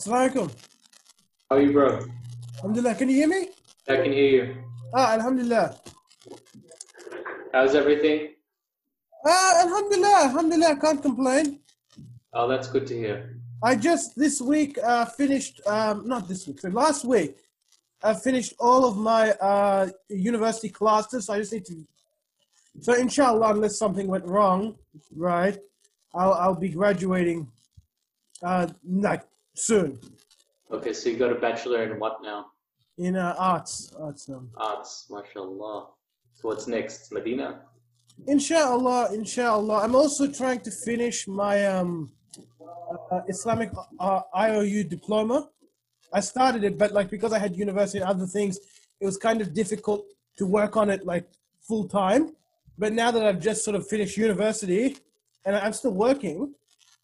Assalamualaikum. How are you, bro? Alhamdulillah. Can you hear me? I can hear you. Ah, Alhamdulillah. How's everything? Ah, Alhamdulillah. Alhamdulillah. I can't complain. Oh, that's good to hear. I just this week uh, finished, um, not this week, so last week, I finished all of my uh, university classes. So I just need to. So inshallah, unless something went wrong, right, I'll I'll be graduating, uh, like soon Okay, so you got a bachelor in what now? in uh, arts. Arts. Um, Arts, mashallah. So what's next? Medina? Inshallah, inshallah. I'm also trying to finish my um, uh, Islamic uh, IOU diploma. I started it, but like because I had university and other things, it was kind of difficult to work on it like full time. But now that I've just sort of finished university and I'm still working,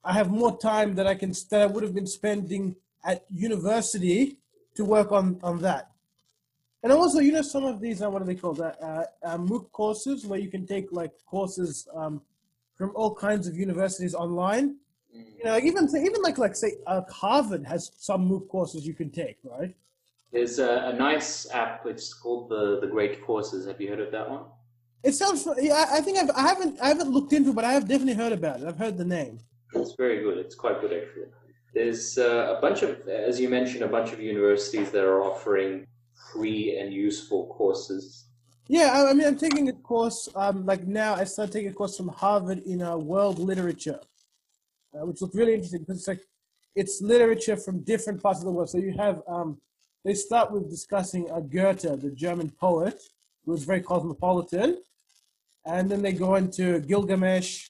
I have more time that I can that I would have been spending at university to work on on that. And also, you know, some of these are what are they called? Uh, uh, uh, MOOC courses where you can take like courses um, from all kinds of universities online. You know, even even like like say uh, Harvard has some MOOC courses you can take, right? There's a, a nice app which is called the, the Great Courses. Have you heard of that one? It sounds. Yeah, I I think I've, I haven't I haven't looked into, it, but I have definitely heard about it. I've heard the name. It's very good. It's quite good actually. There's uh, a bunch of, as you mentioned, a bunch of universities that are offering free and useful courses. Yeah, I, I mean, I'm taking a course. Um, like now, I started taking a course from Harvard in uh, world literature, uh, which looks really interesting because it's like it's literature from different parts of the world. So you have um, they start with discussing uh, Goethe, the German poet, who was very cosmopolitan, and then they go into Gilgamesh,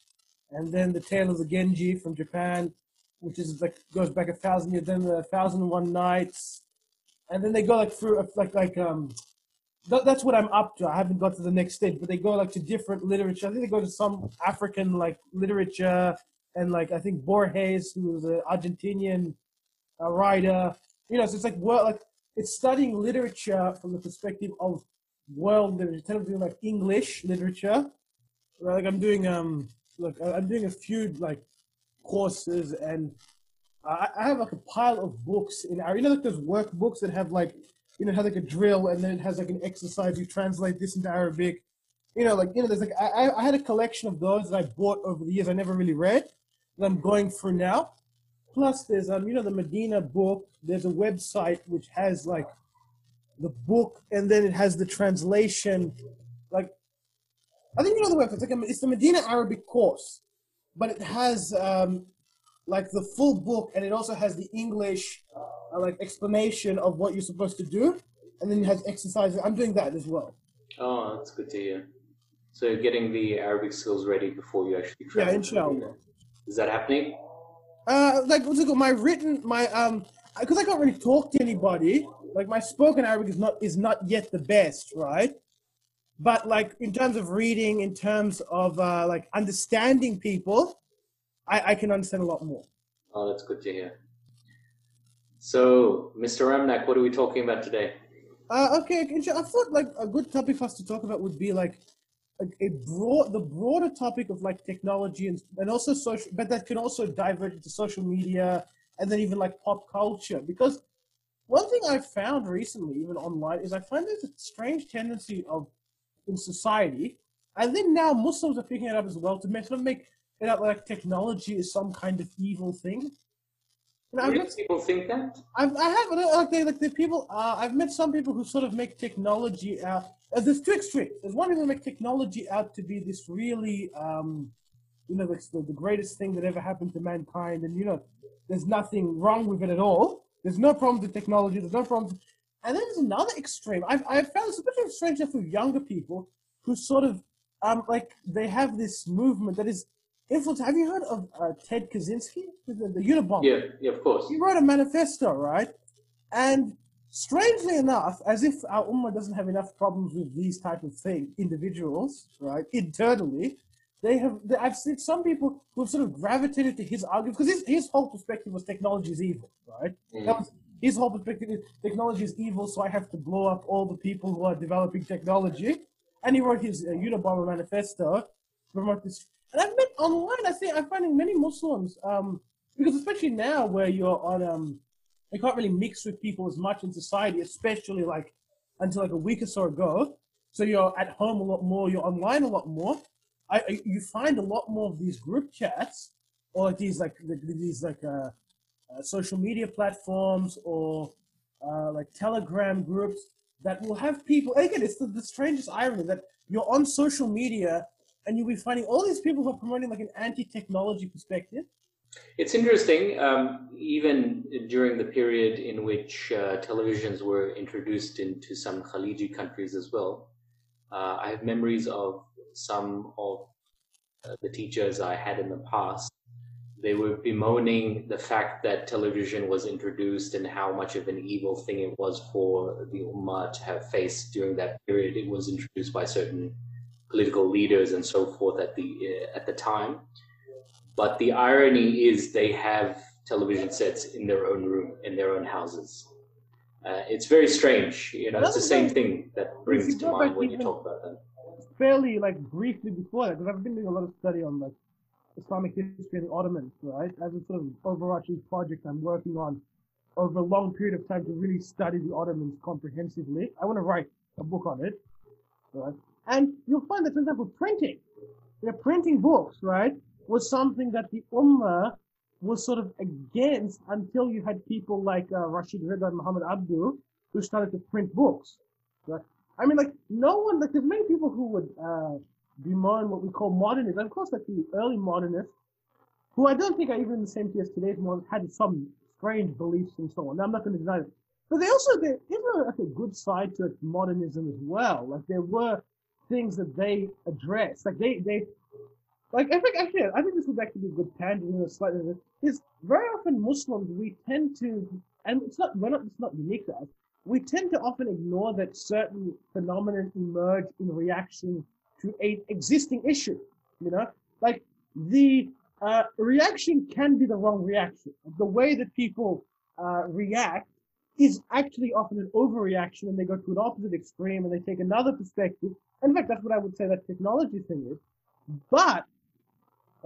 and then the Tale of the Genji from Japan, which is like goes back a thousand years. Then the Thousand and One Nights, and then they go like through like like um that, that's what I'm up to. I haven't got to the next stage, but they go like to different literature. I think they go to some African like literature and like I think Borges, who was an Argentinian uh, writer. You know, so it's like well, like it's studying literature from the perspective of world literature. Doing like English literature, like I'm doing um look, I'm doing a few like courses and I, I have like a pile of books in our, you know, like those workbooks that have like, you know, have like a drill and then it has like an exercise. You translate this into Arabic. You know, like, you know, there's like, I, I- I had a collection of those that I bought over the years. I never really read that I'm going through now. Plus there's, um, you know, the Medina book. There's a website which has like the book and then it has the translation. Like, I think you know the website. It's like a, it's the Medina Arabic course, but it has um, like the full book, and it also has the English uh, like explanation of what you're supposed to do, and then it has exercises. I'm doing that as well. Oh, that's good to hear. So you're getting the Arabic skills ready before you actually travel. Yeah, inshallah. Is that happening? Uh, like what's it called? My written, my um, because I can't really talk to anybody. Like my spoken Arabic is not is not yet the best, right? But like in terms of reading, in terms of uh, like understanding people, I, I can understand a lot more. Oh, that's good to hear. So, Mr. Ramnak, what are we talking about today? Uh, okay. I thought like a good topic for us to talk about would be like a, a broad, the broader topic of like technology and and also social, but that can also divert into social media and then even like pop culture. Because one thing I've found recently, even online, is I find there's a strange tendency of in society, and then now Muslims are picking it up as well to make, sort of make it out like technology is some kind of evil thing. And I've Really? met people think that? I've, I have like they like the people. Uh, I've met some people who sort of make technology out. Uh, there's two extremes. There's one people who make technology out to be this really, um, you know, the, the greatest thing that ever happened to mankind, and you know, there's nothing wrong with it at all. There's no problems with technology. There's no problems. And then there's another extreme. I've I've found it's a bit of a strange enough with younger people who sort of um like they have this movement that is influenced. Have you heard of uh, Ted Kaczynski, the, the Unabomber? Yeah, yeah, of course. he wrote a manifesto, right? And strangely enough, as if our ummah doesn't have enough problems with these type of thing, individuals, right, internally, they have. They, I've seen some people who have sort of gravitated to his argument because his, his whole perspective was technology is evil, right? Mm. That was his whole perspective is technology is evil, so I have to blow up all the people who are developing technology. And he wrote his uh, Unabomber manifesto this. And I've met online, I see, I'm finding many Muslims, um, because especially now where you're on um, they can't really mix with people as much in society, especially like until like a week or so ago. So you're at home a lot more, you're online a lot more. I you find a lot more of these group chats or these like these like uh, uh, social media platforms or uh, like Telegram groups that will have people. Again, it's the, the strangest irony that you're on social media and you'll be finding all these people who are promoting like an anti-technology perspective. It's interesting, um, even during the period in which uh, televisions were introduced into some Khaliji countries as well. Uh, I have memories of some of uh, the teachers I had in the past they were bemoaning the fact that television was introduced and how much of an evil thing it was for the Ummah to have faced during that period. It was introduced by certain political leaders and so forth at the uh, at the time. But the irony is they have television sets in their own room in their own houses. Uh, it's very strange. You know, it's the same thing that brings to mind when you talk about that. Fairly like briefly before that, because I've been doing a lot of study on like Islamic history of the Ottomans, right? As a sort of overarching project I'm working on over a long period of time to really study the Ottomans comprehensively. I want to write a book on it, right? And you'll find that, for example, printing, you know, printing books, right, was something that the Ummah was sort of against until you had people like uh, Rashid Rida and Muhammad Abduh who started to print books, right? I mean, like, no one, like, there's many people who would, uh, bemoan what we call modernism. Of course, like the early modernists, who I don't think are even the same as today's modernists, had some strange beliefs and so on. I'm not going to deny it. But they also, there is like a good side to modernism as well. Like there were things that they addressed. Like they, they, like I think actually, I think this would actually be a good tangent in a slightly, is very often Muslims, we tend to, and it's not, we're not, it's not unique to us, we tend to often ignore that certain phenomena emerge in reaction to a existing issue. You know, like the uh, reaction can be the wrong reaction. The way that people uh, react is actually often an overreaction, and they go to an opposite extreme, and they take another perspective. In fact, that's what I would say that technology thing is. But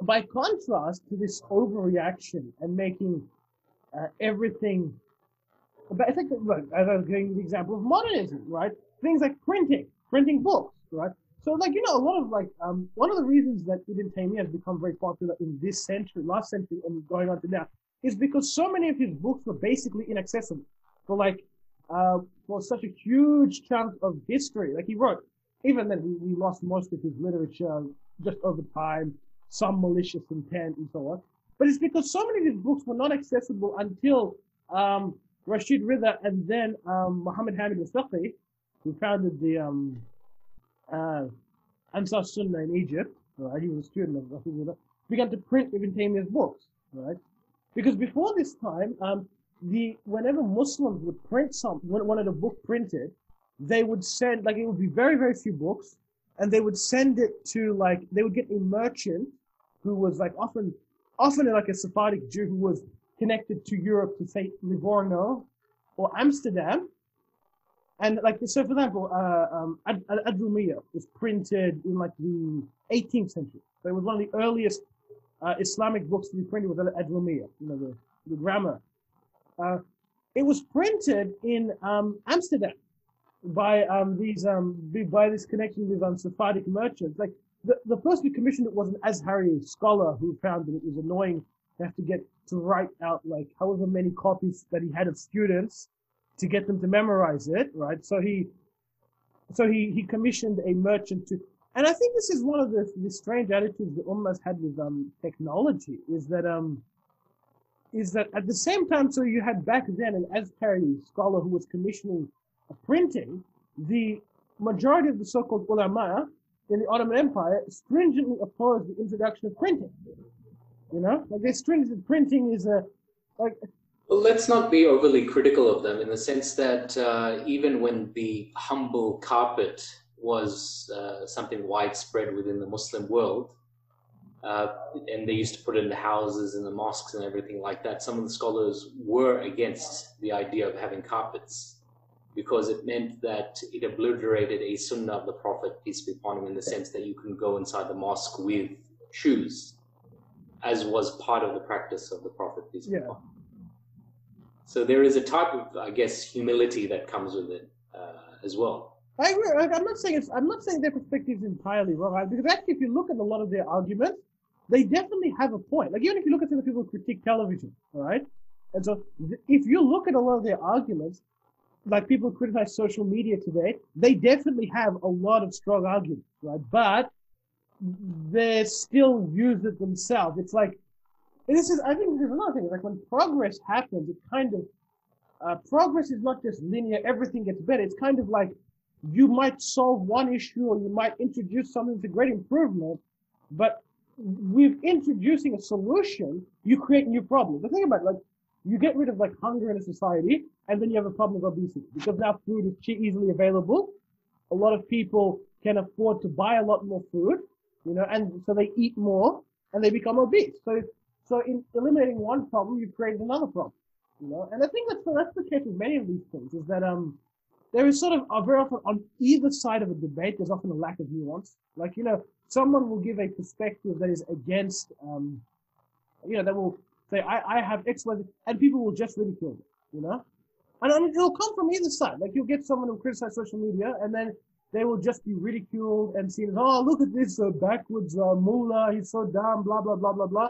by contrast to this overreaction and making uh, everything, but I think look, as I was giving the example of modernism, right? Things like printing, printing books, right? So, like, you know, a lot of like, um, one of the reasons that Ibn Taymiyyah has become very popular in this century, last century, and going on to now, is because so many of his books were basically inaccessible for like, uh, for such a huge chunk of history. Like he wrote, even then we, lost most of his literature just over time, some malicious intent and so on. But it's because so many of his books were not accessible until um, Rashid Rida and then um, Muhammad Hamid al-Fiqi, who founded the um, uh, Ansar Sunnah in Egypt, right? He was a student of Rasulullah, began to print Ibn Taymiyyah's books, right? Because before this time, um, the whenever Muslims would print some, wanted a book printed, they would send like it would be very very few books, and they would send it to like they would get a merchant who was like often often like a Sephardic Jew who was connected to Europe to say Livorno or Amsterdam, and like, so for example, uh, um, Ad- was printed in like the 18th century. So it was one of the earliest uh, Islamic books to be printed was Ajrumiyya, you know, the, the grammar. Uh, it was printed in um, Amsterdam by um, these um, by this connection with um, Sephardic merchants. Like the, the person who commissioned it was an Azhari scholar who found that it was annoying to have to get to write out like however many copies that he had of students to get them to memorize it, right? So he, so he, he commissioned a merchant to, and I think this is one of the, the strange attitudes that Ummah's had with um, technology is that um, is that at the same time, so you had back then an Azhari scholar who was commissioning a printing, the majority of the so-called ulama in the Ottoman Empire stringently opposed the introduction of printing. You know, like they stringent printing is a like well, let's not be overly critical of them in the sense that uh, even when the humble carpet was uh, something widespread within the Muslim world, uh, and they used to put it in the houses and the mosques and everything like that, some of the scholars were against the idea of having carpets because it meant that it obliterated a sunnah of the Prophet, peace be upon him, in the sense that you can go inside the mosque with shoes, as was part of the practice of the Prophet, peace be upon him. So there is a type of, I guess, humility that comes with it uh, as well. I agree. I'm not saying. I'm not saying their perspective is entirely wrong. Right? Because actually, if you look at a lot of their arguments, they definitely have a point. Like even if you look at the people who critique television, all right. And so, if you look at a lot of their arguments, like people who criticize social media today, they definitely have a lot of strong arguments, right? But they still use it themselves. It's like, this is, I think there's another thing, like when progress happens, it kind of, uh, progress is not just linear, everything gets better. It's kind of like you might solve one issue or you might introduce something a great improvement, but with introducing a solution, you create new problems. The thing about it, like, you get rid of like hunger in a society, and then you have a problem of obesity because now food is easily available. A lot of people can afford to buy a lot more food, you know, and so they eat more and they become obese. So, so in eliminating one problem, you create another problem, you know, and I think that's that's the case with many of these things is that um there is sort of very often on either side of a debate there's often a lack of nuance. Like you know, someone will give a perspective that is against um you know that will say I, I have X, Y, Z, and people will just ridicule it, you know? And I mean, it'll come from either side. Like you'll get someone who criticizes social media and then they will just be ridiculed and seen as, oh, look at this uh, backwards uh, mullah, he's so dumb, blah, blah, blah, blah, blah.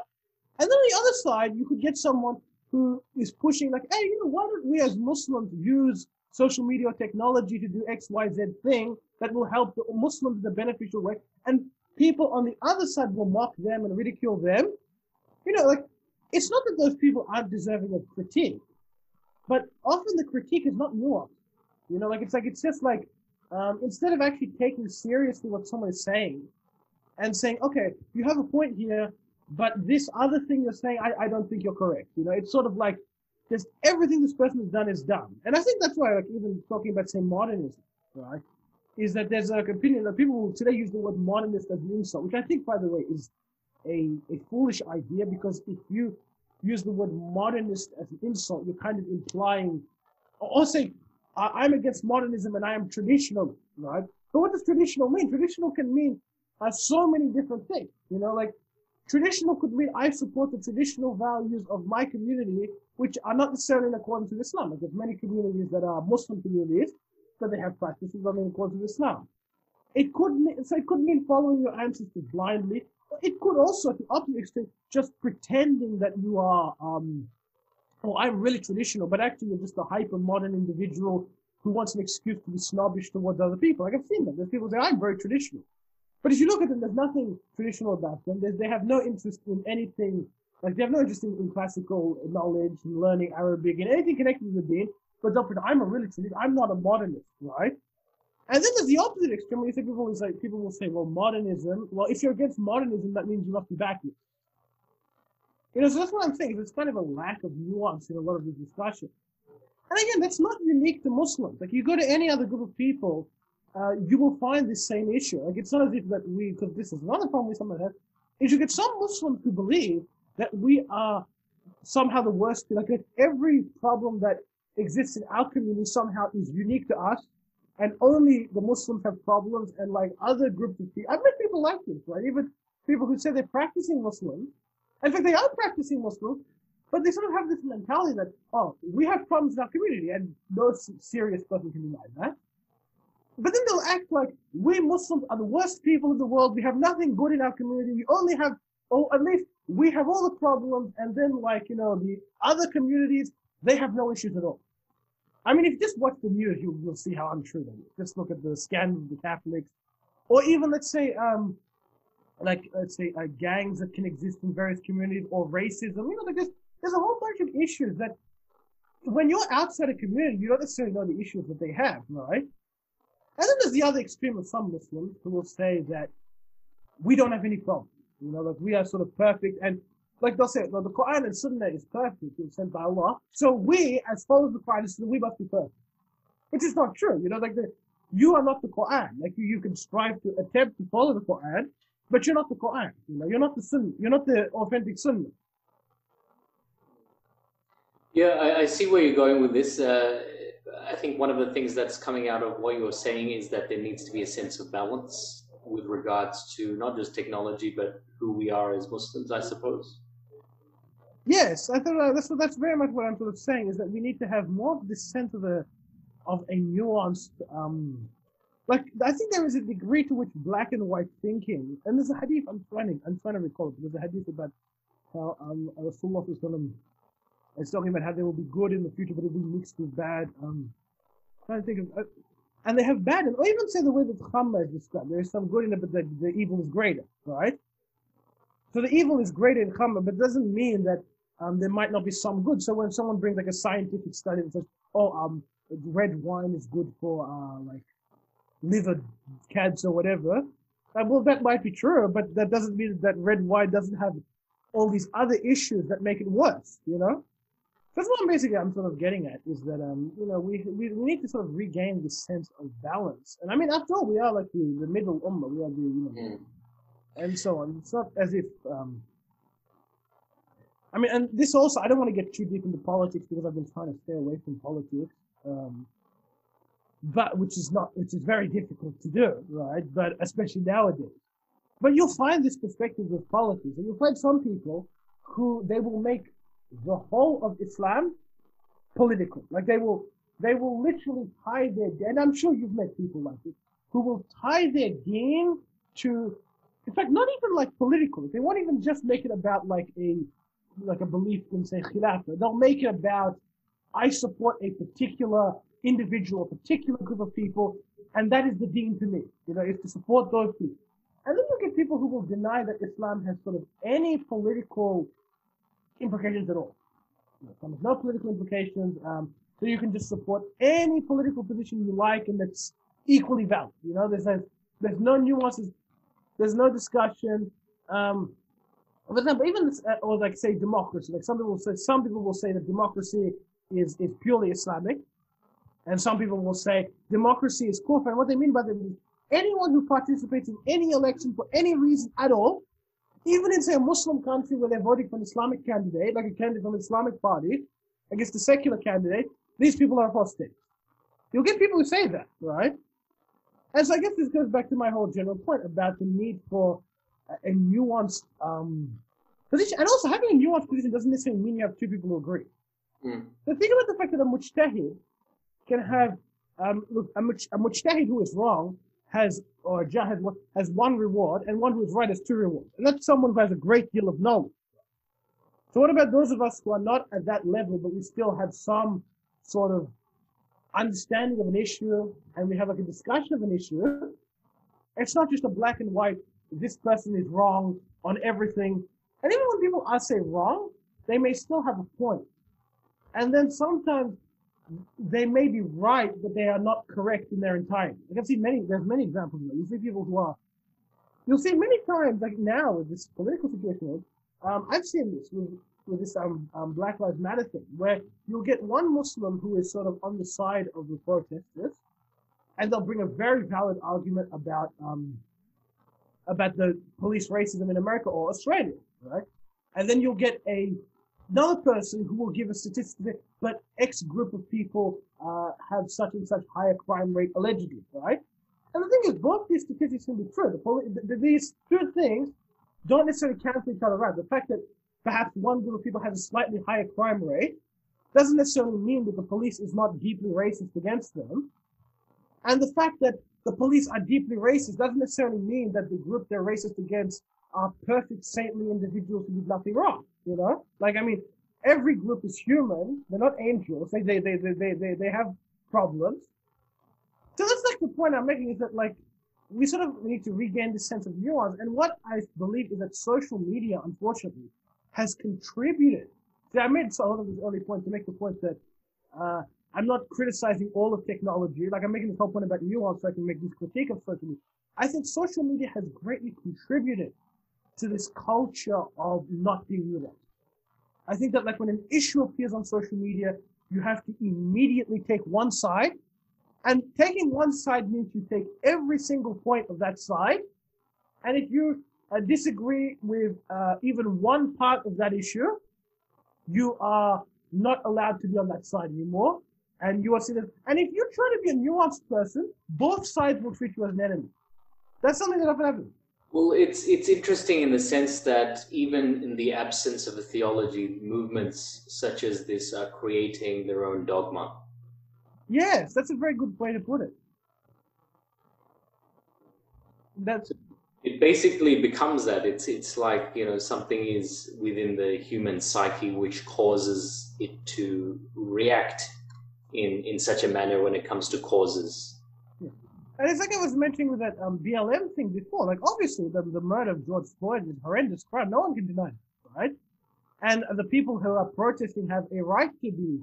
And then on the other side, you could get someone who is pushing like, hey, you know, why don't we as Muslims use social media technology to do X, Y, Z thing that will help the Muslims in a beneficial way? And people on the other side will mock them and ridicule them. You know, like it's not that those people aren't deserving of critique, but often the critique is not nuanced. You know, like it's like it's just like um, instead of actually taking seriously what someone is saying and saying, okay, you have a point here, but this other thing you're saying, I, I don't think you're correct. You know, it's sort of like just everything this person has done is done. And I think that's why, like, even talking about, say, modernism, right, is that there's like opinion that people today use the word modernist as an insult, which I think, by the way, is a, a foolish idea because if you use the word modernist as an insult, you're kind of implying, or say, I'm against modernism and I am traditional, right? But what does traditional mean? Traditional can mean uh, so many different things. You know, like traditional could mean I support the traditional values of my community, which are not necessarily in accordance with Islam. Like there's many communities that are Muslim communities, but they have practices that are in accordance with Islam. It could mean, so it could mean following your ancestors blindly, it could also, to the opposite extent, just pretending that you are, um, oh, I'm really traditional, but actually you're just a hyper modern individual who wants an excuse to be snobbish towards other people. Like I've seen that. There's people say, I'm very traditional. But if you look at them, there's nothing traditional about them. There's, they have no interest in anything, like they have no interest in, in classical knowledge and learning Arabic and anything connected to the deen. But they'll pretend, I'm a traditional, I'm not a modernist, right? And then there's the opposite extreme. You say people will say people will say, well, modernism. Well, if you're against modernism, that means you must be backward. You know, so that's what I'm saying. There's kind of a lack of nuance in a lot of this discussion. And again, that's not unique to Muslims. Like you go to any other group of people, uh, you will find this same issue. Like it's not as if that we, because this is another problem we some have, is you get some Muslims who believe that we are somehow the worst. Like that every problem that exists in our community somehow is unique to us and only the Muslims have problems, and like other groups of people, I've met people like this, right? Even people who say they're practicing Muslim. In fact, they are practicing Muslim, but they sort of have this mentality that, oh, we have problems in our community, and no serious person can deny that. But then they'll act like we Muslims are the worst people in the world. We have nothing good in our community. We only have, oh, at least we have all the problems. And then, like, you know, the other communities, they have no issues at all. I mean, if you just watch the news, you'll, you'll see how untrue that is. Just look at the scandals of the Catholics, or even let's say, um, like let's say uh, gangs that can exist in various communities, or racism. You know, like there's there's a whole bunch of issues that when you're outside a community, you don't necessarily know the issues that they have, right? And then there's the other extreme of some Muslims who will say that we don't have any problems. You know, like we are sort of perfect. And like they'll say, well, the Quran and Sunnah is perfect, it's sent by Allah. So we, as followers of the Quran and Sunnah, we must be perfect. Which is not true. You know, like the, you are not the Quran. Like you, you can strive to attempt to follow the Quran, but you're not the Quran. You know, you're not the Sunnah. You're not the authentic Sunnah. Yeah, I, I see where you're going with this. Uh, I think one of the things that's coming out of what you're saying is that there needs to be a sense of balance with regards to not just technology, but who we are as Muslims, I suppose. Yes, I thought uh, that's that's very much what I'm sort of saying is that we need to have more of this sense of a of a nuanced um like I think there is a degree to which black and white thinking and there's a hadith I'm trying I'm trying to recall it, there's a hadith about how um Rasulullah is talking about how they will be good in the future but it will be mixed with bad. Um trying to think of uh, and they have bad and or even say the way that Khamr is described. There is some good in it but the, the evil is greater, right? So the evil is greater in Khamr, but it doesn't mean that um, there might not be some good. So when someone brings like a scientific study that says, oh, um, red wine is good for uh, like liver cancer or whatever, uh, well, that might be true, but that doesn't mean that red wine doesn't have all these other issues that make it worse, you know? That's what I'm basically I'm sort of getting at is that um you know we, we we need to sort of regain this sense of balance and I mean after all we are like the, the middle ummah we are the you know mm. and so on it's not as if um I mean, and this also, I don't want to get too deep into politics because I've been trying to stay away from politics. Um, but which is not, which is very difficult to do, right? But especially nowadays. But you'll find this perspective with politics, and you'll find some people who they will make the whole of Islam political. Like they will, they will literally tie their, and I'm sure you've met people like this, who will tie their deen to, in fact, not even like political. They won't even just make it about like a like a belief in say khilafah. They'll make it about I support a particular individual, a particular group of people, and that is the deen to me. You know, is to support those people. And then you get people who will deny that Islam has sort of any political implications at all. Know, no political implications. Um, so you can just support any political position you like, and that's equally valid. You know, there's there's no nuances, there's no discussion. Um, for example, even uh, or like say democracy, like some people will say some people will say that democracy is is purely Islamic, and some people will say democracy is kufr. And what they mean by that is anyone who participates in any election for any reason at all, even in say a Muslim country where they're voting for an Islamic candidate, like a candidate from an Islamic party, against a secular candidate, these people are apostate. You'll get people who say that, right? And so I guess this goes back to my whole general point about the need for a nuanced um, position. And also, having a nuanced position doesn't necessarily mean you have two people who agree. Mm. So think about the fact that a mujtahid can have um, look, a, muj, a mujtahid who is wrong has or has, has one reward, and one who is right has two rewards. And that's someone who has a great deal of knowledge. So what about those of us who are not at that level, but we still have some sort of understanding of an issue, and we have like a discussion of an issue? It's not just a black and white this person is wrong on everything. And even when people are say wrong, they may still have a point. And then sometimes they may be right, but they are not correct in their entirety. I've seen many, there's many examples of that. You see people who are, you'll see many times, like now with this political situation, um, I've seen this with, with this um, um, Black Lives Matter thing, where you'll get one Muslim who is sort of on the side of the protesters, and they'll bring a very valid argument about um, about the police racism in America or Australia, right? And then you'll get a another person who will give a statistic, but X group of people uh, have such and such higher crime rate allegedly, right? And the thing is, both these statistics can be true. The these two things don't necessarily cancel each other out. The fact that perhaps one group of people has a slightly higher crime rate doesn't necessarily mean that the police is not deeply racist against them. And the fact that the police are deeply racist doesn't necessarily mean that the group they're racist against are perfect saintly individuals who did nothing wrong. You know, like I mean, every group is human. They're not angels. They they they they they they, they have problems. So that's like the point I'm making is that like we sort of need to regain this sense of nuance. And what I believe is that social media, unfortunately, has contributed. See, I made a lot of this early point to make the point that uh, I'm not criticizing all of technology. Like I'm making this whole point about nuance so I can make this critique of social media. I think social media has greatly contributed to this culture of not being nuanced. I think that like when an issue appears on social media, you have to immediately take one side. And taking one side means you take every single point of that side. And if you uh, disagree with uh, even one part of that issue, you are not allowed to be on that side anymore and you are seen as, and if you try to be a nuanced person, both sides will treat you as an enemy. That's something that often happens. Well, it's it's interesting in the sense that even in the absence of a theology, movements such as this are creating their own dogma. Yes, that's a very good way to put it. That's it basically becomes that it's it's like you know something is within the human psyche which causes it to react in in such a manner when it comes to causes and it's like I was mentioning with that um, BLM thing before. Like, obviously, the, the murder of George Floyd is horrendous crime. No one can deny it, right? And the people who are protesting have a right to be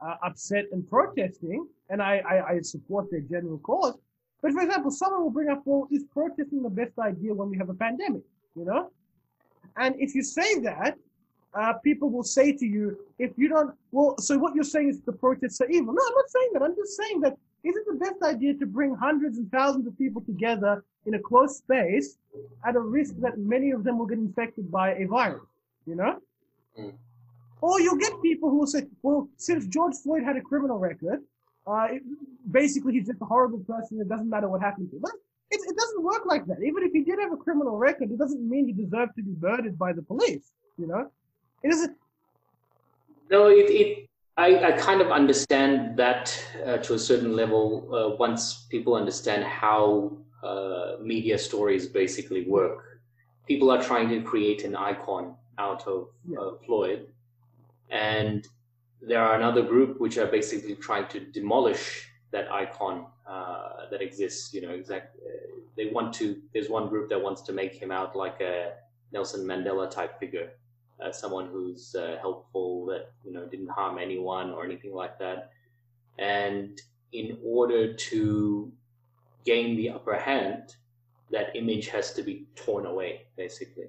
uh, upset and protesting, and I, I, I support their general cause. But for example, someone will bring up, well, is protesting the best idea when we have a pandemic? You know? And if you say that, uh, people will say to you, if you don't, well, so what you're saying is the protests are evil. No, I'm not saying that. I'm just saying that is it the best idea to bring hundreds and thousands of people together in a closed space at a risk that many of them will get infected by a virus? You know? Mm. Or you'll get people who will say, well, since George Floyd had a criminal record, uh, it, basically he's just a horrible person. It doesn't matter what happened to him. But it, it doesn't work like that. Even if he did have a criminal record, it doesn't mean he deserved to be murdered by the police. You know? It doesn't. No, it, it I, I kind of understand that uh, to a certain level uh, once people understand how uh, media stories basically work. People are trying to create an icon out of. Uh, Floyd, and there are another group which are basically trying to demolish that icon uh, that exists. You know, exact. Uh, they want to. There's one group that wants to make him out like a Nelson Mandela type figure uh, someone who's uh, helpful that you know didn't harm anyone or anything like that and in order to gain the upper hand that image has to be torn away basically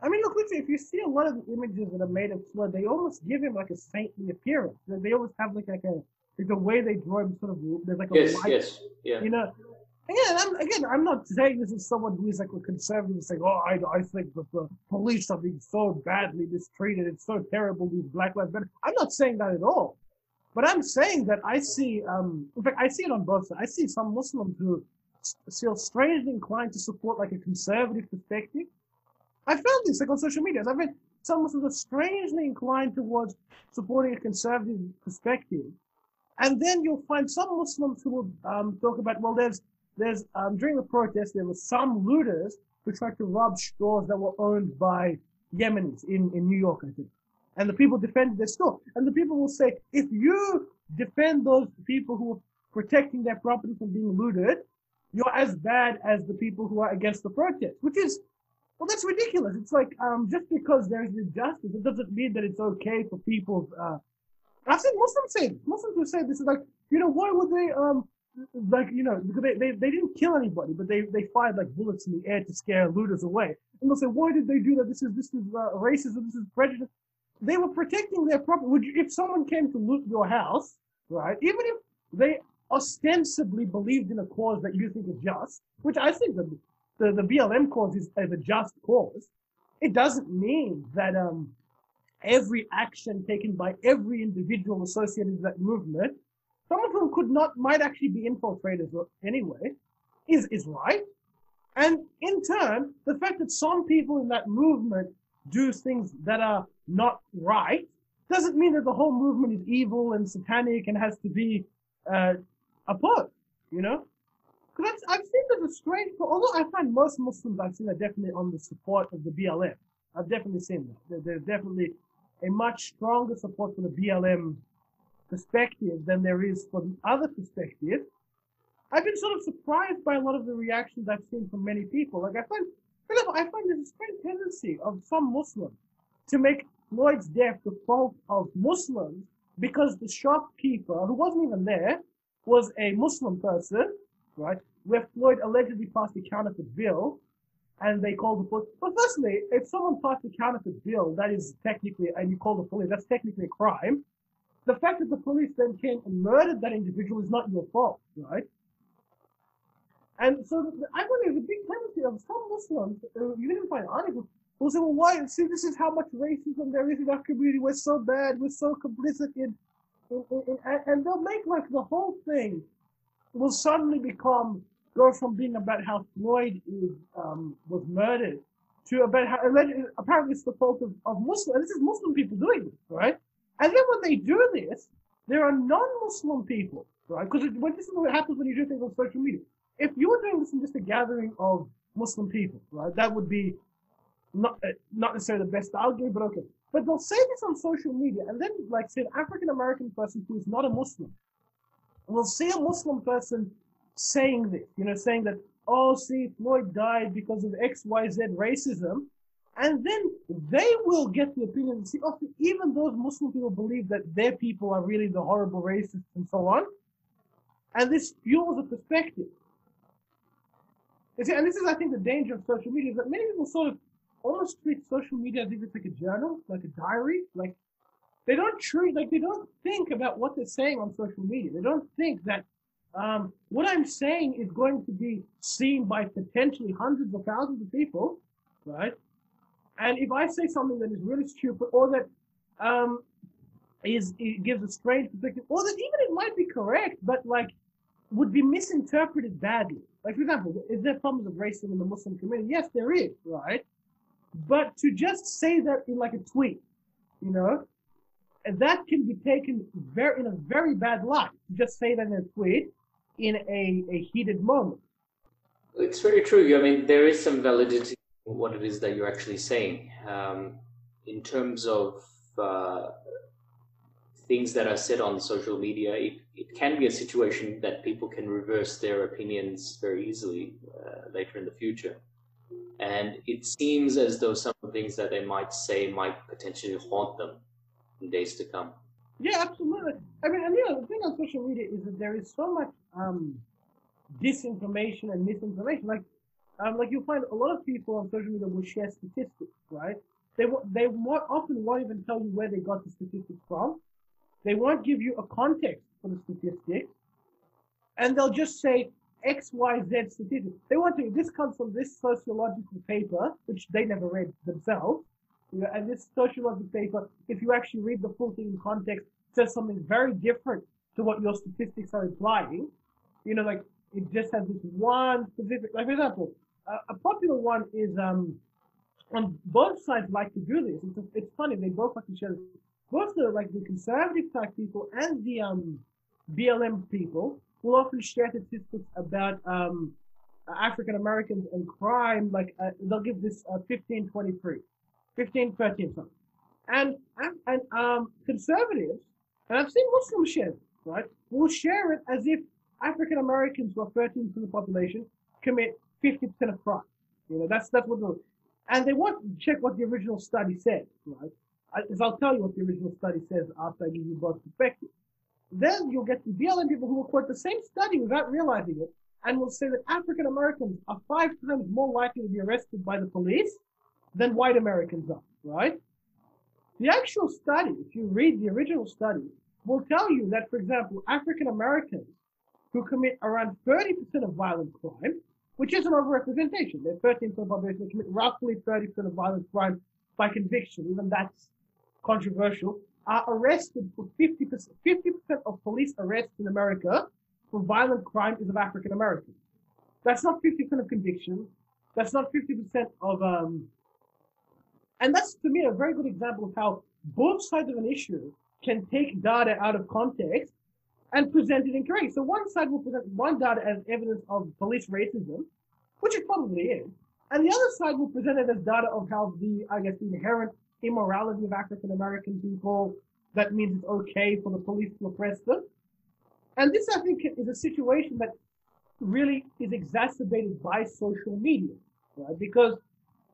I mean, look, if you see a lot of the images that are made of Floyd, they almost give him like a saintly appearance. They always have like like a like the way they draw him sort of there's like a yes, light, yes, yeah. You know, Again, I'm, again, I'm not saying this is someone who is like a conservative saying, oh, I, I think that the police are being so badly mistreated. It's so terrible, these Black Lives Matter. I'm not saying that at all. But I'm saying that I see, um, in fact, I see it on both sides. I see some Muslims who feel strangely inclined to support like a conservative perspective. I found this like on social media. I've read some Muslims are strangely inclined towards supporting a conservative perspective. And then you'll find some Muslims who will um, talk about, well, there's there's um, during the protest there were some looters who tried to rob stores that were owned by Yemenis in, in New York, I think. And the people defended their store. And the people will say, if you defend those people who are protecting their property from being looted, you're as bad as the people who are against the protest, which is, well, that's ridiculous. It's like, um, just because there's injustice, it doesn't mean that it's okay for people, uh, I've seen Muslims say, Muslims who say this is like, you know, why would they, um, like you know they, they, they didn't kill anybody but they, they fired like bullets in the air to scare looters away. And they'll say why did they do that? This is this is uh, racism. This is prejudice. They were protecting their property. Would you, if someone came to loot your house right even if they ostensibly believed in a cause that you think is just which i think the the, the blm cause is, is a just cause it doesn't mean that um every action taken by every individual associated with that movement some of whom could not, might actually be infiltrators anyway, is, is right. And in turn, the fact that some people in that movement do things that are not right doesn't mean that the whole movement is evil and satanic and has to be uh, opposed, you know? Because I've, I've seen there's a strange, although I find most Muslims I've seen are definitely on the support of the BLM. I've definitely seen that. There's definitely a much stronger support for the BLM perspective than there is for the other perspective, I've been sort of surprised by a lot of the reactions I've seen from many people. Like I find, for example, I find there's a strange tendency of some Muslims to make Floyd's death the fault of Muslims because the shopkeeper, who wasn't even there, was a Muslim person, right? Where Floyd allegedly passed a counterfeit bill, and they called the police. But firstly, if someone passed a counterfeit bill, that is technically, and you call the police, that's technically a crime the fact that the police then came and murdered that individual is not your fault, right? And so I wonder, a big tendency of some Muslims, you didn't find articles, will say, well, why? See, this is how much racism there is in our community. We're so bad. We're so complicit in, in, in, in and they'll make like the whole thing will suddenly become go from being about how Floyd is, um, was murdered to about how apparently it's the fault of, of Muslim, and this is Muslim people doing this, right? And then when they do this, there are non-Muslim people, right? Because this is what happens when you do things on social media. If you were doing this in just a gathering of Muslim people, right, that would be not uh, not necessarily the best argument, but okay. But they'll say this on social media, and then like say an African American person who is not a Muslim will see a Muslim person saying this, you know, saying that, oh, see, Floyd died because of X, Y, Z racism. And then they will get the opinion, see, oh, even those Muslim people believe that their people are really the horrible racists and so on. And this fuels a perspective. See, and this is, I think, the danger of social media, is that many people sort of almost treat social media as if it's like a journal, like a diary. Like, they don't treat, like, they don't think about what they're saying on social media. They don't think that um, what I'm saying is going to be seen by potentially hundreds of thousands of people, right? And if I say something that is really stupid or that um, is it gives a strange perspective, or that even it might be correct, but like would be misinterpreted badly. Like for example, is there problems of racism in the Muslim community? Yes, there is, right? But to just say that in like a tweet, you know, and that can be taken very in a very bad light. Just say that in a tweet in a, a heated moment. It's very true. I mean, there is some validity what it is that you're actually saying. Um, in terms of uh, things that are said on social media, it, it can be a situation that people can reverse their opinions very easily uh, later in the future. And it seems as though some of the things that they might say might potentially haunt them in days to come. Yeah, absolutely. I mean, and yeah, the thing on social media is that there is so much um, disinformation and misinformation. Like, um, like you'll find a lot of people on social media will share statistics, right? They they more often won't even tell you where they got the statistics from. They won't give you a context for the statistics, and they'll just say X, Y, Z statistics. They want to. This comes from this sociological paper, which they never read themselves you know, and this sociological paper, if you actually read the full thing in context, says something very different to what your statistics are implying. You know, like it just has this one specific, like for example, a popular one is um, on both sides like to do this. It's, it's funny they both like to share. Both the like the conservative type people and the um, BLM people will often share statistics about um, African Americans and crime. Like uh, they'll give this uh, 1523. 15, 13 something. And, and um, conservatives, and I've seen Muslims share right, will share it as if African Americans, who are 13% of the population, commit 50% of crime. You know, that's that's what they'll, and they want to check what the original study says, right? As I'll tell you what the original study says after I give you both perspectives. Then you'll get the BLM people who will quote the same study without realizing it and will say that African Americans are five times more likely to be arrested by the police than white Americans are, right? The actual study, if you read the original study, will tell you that, for example, African Americans who commit around 30% of violent crime, which is an overrepresentation, they're 13% of the population, they commit roughly 30% of violent crime by conviction, even that's controversial, are arrested for 50%. 50% of police arrests in America for violent crime is of African Americans. That's not 50% of convictions. That's not 50% of um, and that's to me a very good example of how both sides of an issue can take data out of context and present it incorrectly. So one side will present one data as evidence of police racism, which it probably is, and the other side will present it as data of how the, I guess, the inherent immorality of African American people. That means it's okay for the police to oppress them. And this, I think, is a situation that really is exacerbated by social media, right? Because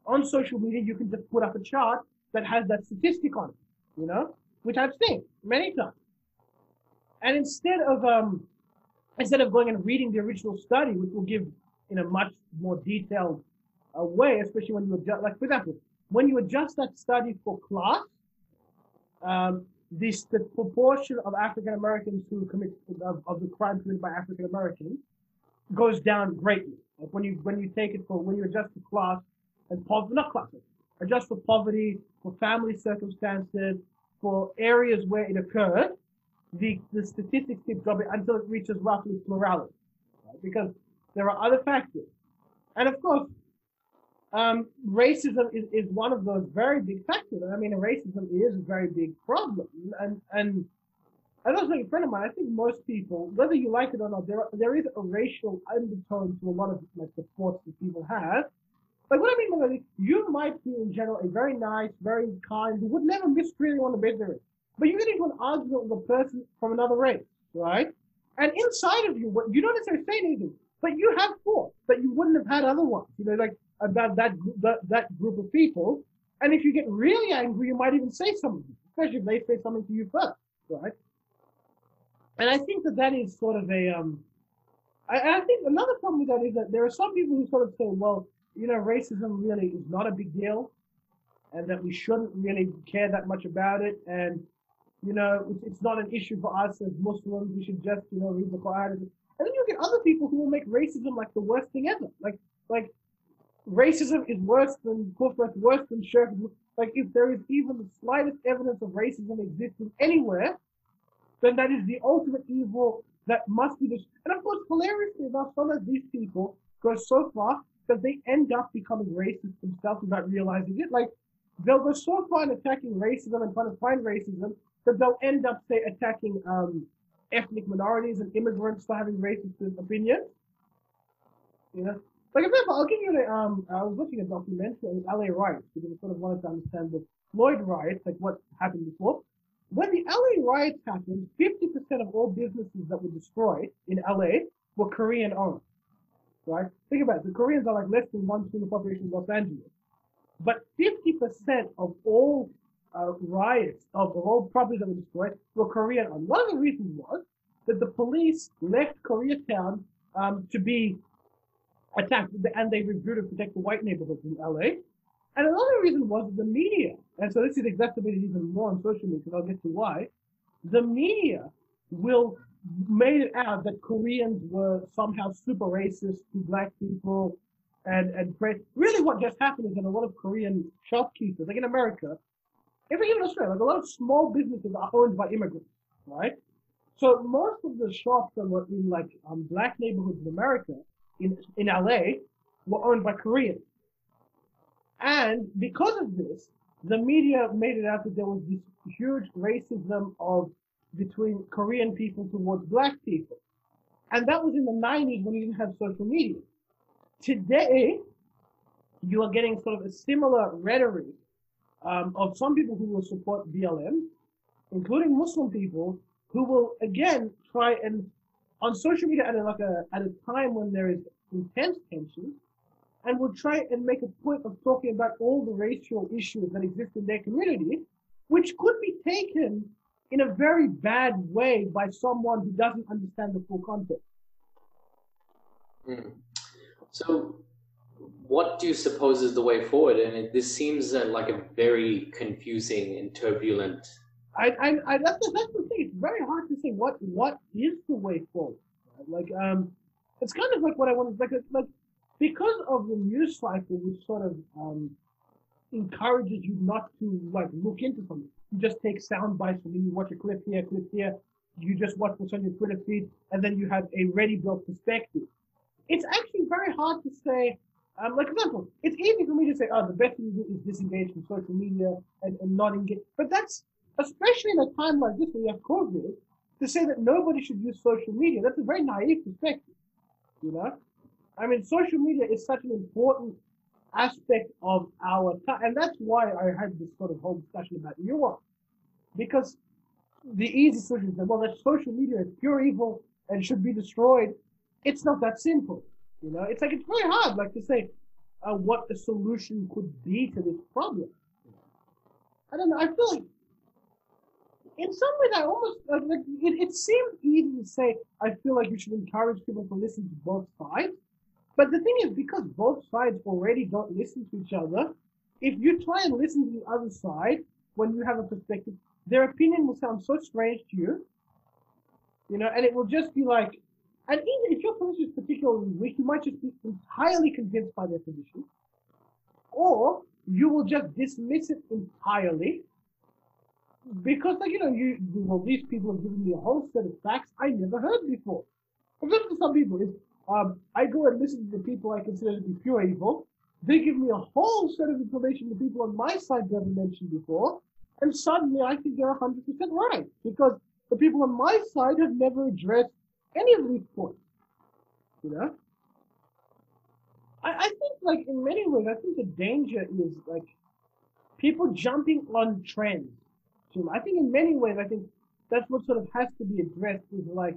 on social media, you can just put up a chart that has that statistic on it, you know, which I've seen many times. And instead of um, instead of going and reading the original study, which will give in a much more detailed uh, way, especially when you adjust, like for example, when you adjust that study for class, um, this the proportion of African Americans who commit of, of the crime committed by African Americans goes down greatly. Like when you when you take it for when you adjust the class and poverty, not class, adjust for poverty, for family circumstances, for areas where it occurred, the, the statistics keep dropping until it reaches roughly plurality. Right? Because There are other factors. And of course, um, racism is, is one of those very big factors. I mean, racism is a very big problem. And, and I was saying, a friend of mine, I think most people, whether you like it or not, there, there is a racial undertone to a lot of like the thoughts that people have. Like what I mean by that is, you might be in general a very nice, very kind, would never mistreat anyone the bit there is. But you get into an argument with a person from another race, right? And inside of you, you don't necessarily say anything, but you have thoughts that you wouldn't have had otherwise. You know, like about that that, that group of people. And if you get really angry, you might even say something, especially if they say something to you first, right? And I think that that is sort of a um. I, I think another problem with that is that there are some people who sort of say, well, you know, racism really is not a big deal, and that we shouldn't really care that much about it, and you know, it's, not an issue for us as Muslims. We should just, you know, read the Quran. And then you get other people who will make racism like the worst thing ever. Like, like racism is worse than kufr, it's worse than shirk. Like, if there is even the slightest evidence of racism existing anywhere, then that is the ultimate evil that must be destroyed. And of course, hilariously enough, some of these people go so far that they end up becoming racist themselves without realizing it. Like, they'll go so far in attacking racism and trying to find racism that they'll end up, say, attacking um, ethnic minorities and immigrants for having racist opinions. You know, like example, I'll give you. Um, I was watching a documentary on LA riots because I sort of wanted to understand the Floyd riots, like what happened before. When the LA riots happened, 50% of all businesses that were destroyed in LA were Korean owned. Right? Think about it. The Koreans are like less than one percent of the population of Los Angeles. But 50% of all uh, riots of the whole properties that were destroyed were Korean owned. One of the reasons was that the police left Koreatown um, to be attacked, and they withdrew to protect the white neighborhoods in LA. And another reason was the media, and so this is exacerbated even more on social media, because I'll get to why. The media will made it out that Koreans were somehow super racist to black people, and and really what just happened is that a lot of Korean shopkeepers, like in America, even in Australia, a lot of small businesses are owned by immigrants, right? So most of the shops that were in like um, black neighborhoods in America, in in LA, were owned by Koreans. And because of this, the media made it out that there was this huge racism of between Korean people towards black people. And that was in the 90s when you didn't have social media. Today, you are getting sort of a similar rhetoric um, of some people who will support BLM, including Muslim people, who will again try and on social media at a, like a at a time when there is intense tension, and will try and make a point of talking about all the racial issues that exist in their community, which could be taken in a very bad way by someone who doesn't understand the full context. Mm. So, what do you suppose is the way forward? And it, this seems uh, like a very confusing and turbulent. I, I, I that's, the, that's the thing. It's very hard to say what what is the way forward. Like, um, it's kind of like what I wanted. Like, like because of the news cycle, which sort of um, encourages you not to like look into something. You just take sound bites from you watch a clip here, clip here. You just watch what's on your Twitter feed, and then you have a ready-built perspective. It's actually very hard to say um, like example, it's easy for me to say, oh, the best thing to do is disengage from social media and, and not engage. But that's, especially in a time like this where you have COVID, to say that nobody should use social media, that's a very naive perspective, you know? I mean, social media is such an important aspect of our time. And that's why I had this sort of whole discussion about Europe. Because the easy solution is, well, that social media is pure evil and should be destroyed. It's not that simple. You know, it's like it's very hard, like to say uh, what the solution could be to this problem. I don't know. I feel like in some ways, I almost uh, like it, it seems easy to say. I feel like you should encourage people to listen to both sides, but the thing is, because both sides already don't listen to each other, if you try and listen to the other side when you have a perspective, their opinion will sound so strange to you, you know, and it will just be like and even if your position is particularly weak, you might just be entirely convinced by their position, or you will just dismiss it entirely because, like, you know, you, well, these people have given me a whole set of facts I never heard before. For example, some people, if, Um, I go and listen to the people I consider to be pure evil. They give me a whole set of information the people on my side never mentioned before, and suddenly I think they're 100% right because the people on my side have never addressed any of these points. You know? I, I think, like, in many ways, I think the danger is, like, people jumping on trends. I think in many ways, I think that's what sort of has to be addressed is like,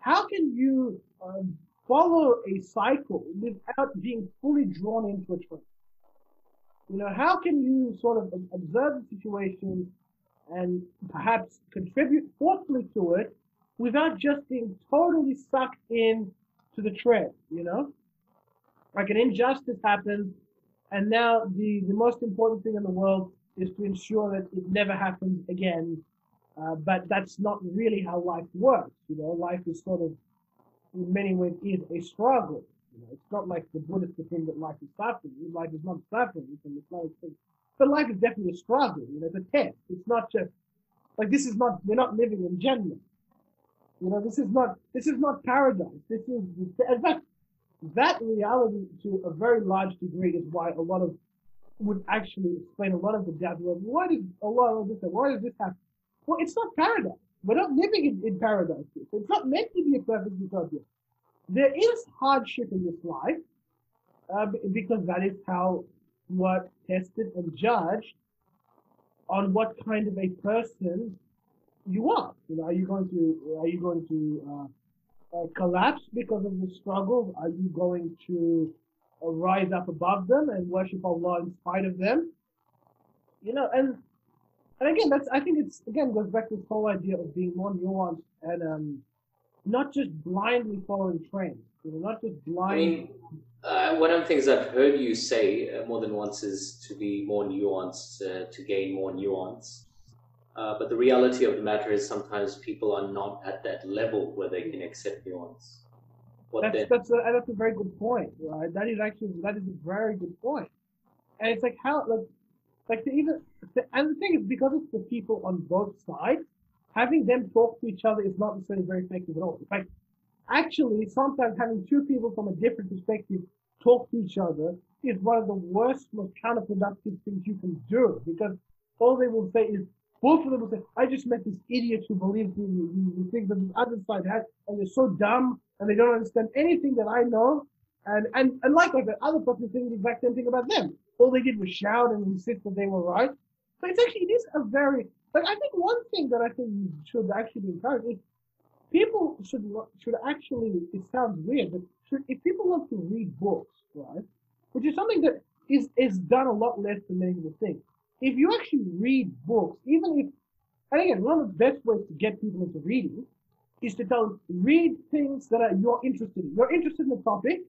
how can you um, follow a cycle without being fully drawn into a trend? You know, how can you sort of observe the situation and perhaps contribute thoughtfully to it without just being totally sucked in to the trend, you know? Like an injustice happens, and now the, the most important thing in the world is to ensure that it never happens again uh, but that's not really how life works. You know, life is sort of, in many ways, is a struggle. You know, it's not like the Buddhists pretend that life is suffering. Life is not suffering. It's an Islamic thing. But life is definitely a struggle. You know, it's a test. It's not just like this is not. We're not living in Jannah. You know, this is not. This is not paradise. This is. In fact, that reality to a very large degree is why a lot of would actually explain a lot of the doubt. Why did Allah a lot of this? Why does this happen? Well, it's not paradise. We're not living in, in paradise. It's not meant to be a perfect utopia. There is hardship in this life uh, because that is how what tested and judged on what kind of a person you are. You know, are you going to are you going to uh, uh, collapse because of the struggles? Are you going to uh, rise up above them and worship Allah in spite of them? You know, and and again, that's I think it's again goes back to this whole idea of being more nuanced and um, not just blindly following trends. You know, not just blind. I mean, uh, one of the things I've heard you say uh, more than once is to be more nuanced, uh, to gain more nuance. Uh, but the reality of the matter is sometimes people are not at that level where they can accept nuance. What that's then? that's a, that's a very good point. Right? That is actually that is a very good point. And it's like how like like to even, and the thing is, because it's the people on both sides, having them talk to each other is not necessarily very effective at all. In fact, actually, sometimes having two people from a different perspective talk to each other is one of the worst, most counterproductive things you can do because all they will say is, both of them will say, I just met this idiot who believes in the things that the other side has, and they're so dumb, and they don't understand anything that I know, and, and, and likewise, the other person saying the exact same thing about them all they did was shout and insist that they were right. So it's actually, it is a very, like, I think one thing that I think should actually be encouraged is people should, should actually, it sounds weird, but should, if people love to read books, right, which is something that is, is done a lot less than many people think. If you actually read books, even if, and again, one of the best ways to get people into reading is to tell read things that are, you're interested in. You're interested in the topic,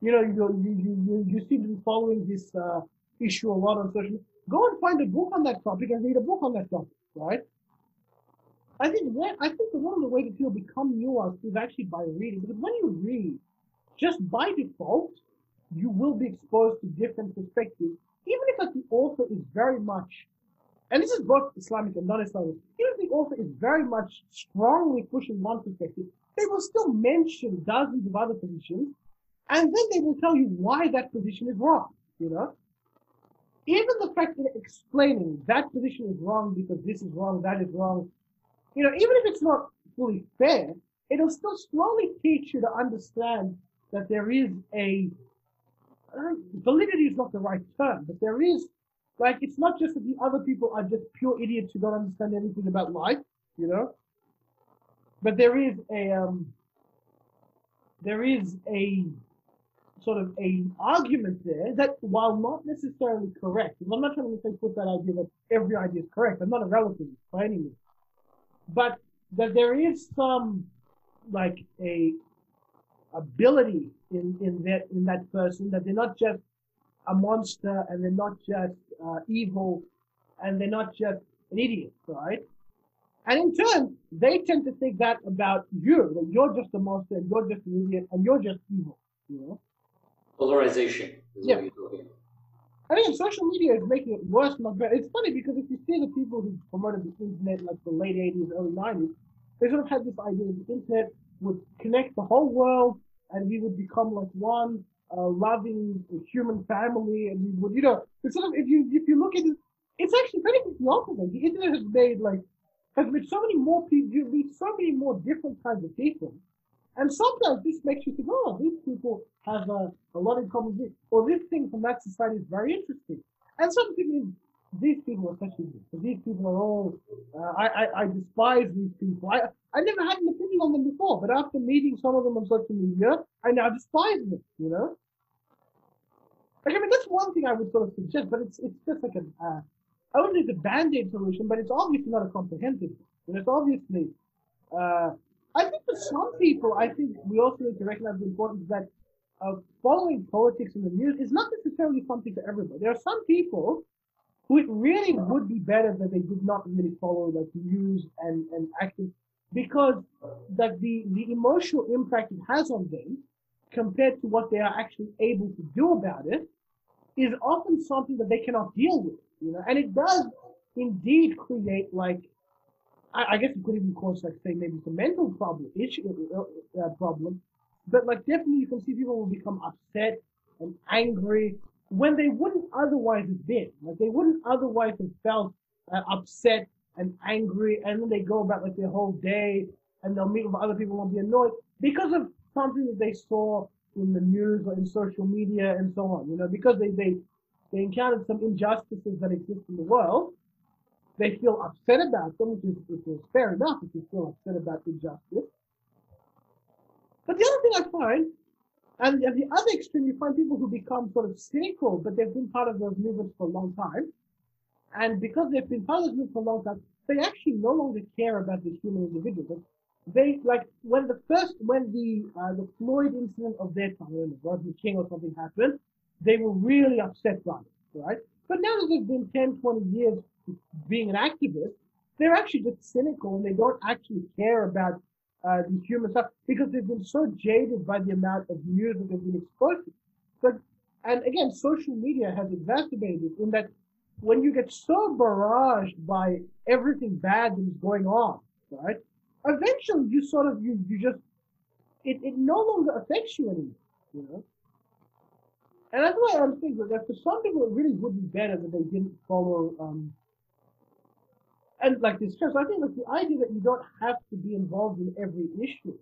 you know, you, you, you, you seem to be following this uh, issue a lot on social. Go and find a book on that topic and read a book on that topic, right? I think when, I think that one of the ways that people become nuanced is actually by reading. Because when you read, just by default, you will be exposed to different perspectives, even if like, the author is very much, and this is both Islamic and non-Islamic, even if the author is very much strongly pushing one perspective, they will still mention dozens of other positions and then they will tell you why that position is wrong, you know? Even the fact that explaining that position is wrong because this is wrong, that is wrong, you know, even if it's not fully fair, it'll still slowly teach you to understand that there is a validity is not the right term, but there is like it's not just that the other people are just pure idiots who don't understand anything about life, you know. But there is a um, there is a sort of a argument there that while not necessarily correct, I'm not trying to say put that idea that every idea is correct. I'm not a relativist by any means, but that there is some like a ability in in that in that person that they're not just a monster and they're not just uh, evil and they're not just an idiot, right? And in turn, they tend to think that about you, that you're just a monster and you're just an idiot and you're just evil, you know? Polarization yeah. I think social media is making it worse, not better. It's funny because if you see the people who promoted the internet like the late 80s, early 90s, they sort of had this idea that the internet would connect the whole world and we would become like one uh, loving human family, and we would, you know, sort of if you if you look at it, it's actually pretty much the opposite. The internet has made like has made so many more people, you meet so many more different kinds of people, and sometimes this makes you think, oh, these people have a, a lot in common, or this thing from that society is very interesting, and sometimes these people are such idiots. These people are all, uh, I, I, I despise these people. I, I never had an opinion on them before, but after meeting some of them on social media, I now despise them, you know? Like, I mean, that's one thing I would sort of suggest, but it's, it's just like a, uh, I wouldn't say it's a band-aid solution, but it's obviously not a comprehensive one. And it's obviously, uh, I think for some people, I think we also need to recognize the importance that of following politics in the news is not necessarily something for everybody. There are some people who it really would be better that they did not really follow like news and, and acting because that the, the emotional impact it has on them compared to what they are actually able to do about it is often something that they cannot deal with, you know, and it does indeed create like, I, I guess it could even cause like say maybe some mental problem, issue, uh, uh problem, but like definitely you can see people will become upset and angry when they wouldn't otherwise have been. Like they wouldn't otherwise have felt uh, upset and angry, and then they go about like their whole day, and they'll meet with other people and be annoyed because of something that they saw in the news or in social media and so on. You know, because they they they encountered some injustices that exist in the world. They feel upset about them, which is, which is fair enough if you feel upset about the injustice. But the other thing I find and at the other extreme, you find people who become sort of cynical, but they've been part of those movements for a long time. And because they've been part of those movements for a long time, they actually no longer care about the human individual. They like when the first when the uh, the Floyd incident of their time, when Rodney King or something happened, they were really upset by it, right? But now that they've been 10, 20 years being an activist, they're actually just cynical and they don't actually care about uh, the human stuff because they've been so jaded by the amount of news that they've been exposed to. But and again, social media has exacerbated in that when you get so barraged by everything bad that is going on, right? Eventually, you sort of you you just it, it no longer affects you anymore, you know. And that's why I'm thinking that for some people, it really would be better that they didn't follow um, and like this So I think like the idea that you don't have to be involved in every issue,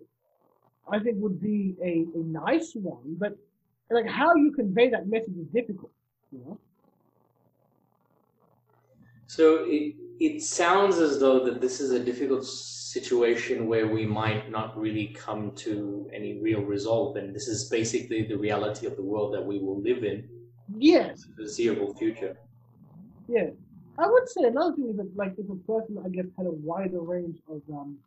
I think would be a, a nice one. But like how you convey that message is difficult, you know. So it it sounds as though that this is a difficult situation where we might not really come to any real resolve, and this is basically the reality of the world that we will live in. Yes. the foreseeable future. Yeah. I would say another thing is that, like, if a person, I guess, had a wider range of um,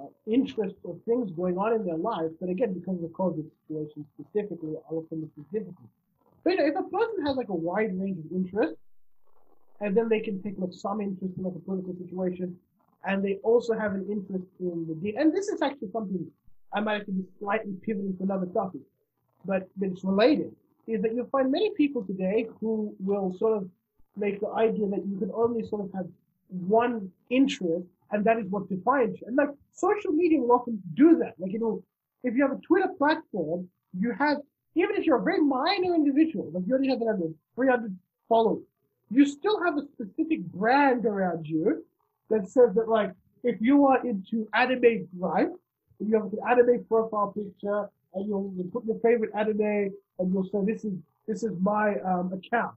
uh, interests or things going on in their life, but again, because of the COVID situation specifically, all of them is difficult. But you know, if a person has like a wide range of interests, and then they can take like some interest in like a political situation, and they also have an interest in the and this is actually something I might actually be slightly pivoting to another topic, but, it's related. Is that you'll find many people today who will sort of make the idea that you can only sort of have one interest and that is what defines you. And like social media will often do that. Like, you know, if you have a Twitter platform, you have, even if you're a very minor individual, like you only have whatever, 300 followers, you still have a specific brand around you that says that like, if you are into anime right? if you have an anime profile picture and you'll, you'll put your favorite anime and you'll say, this is, this is my um, account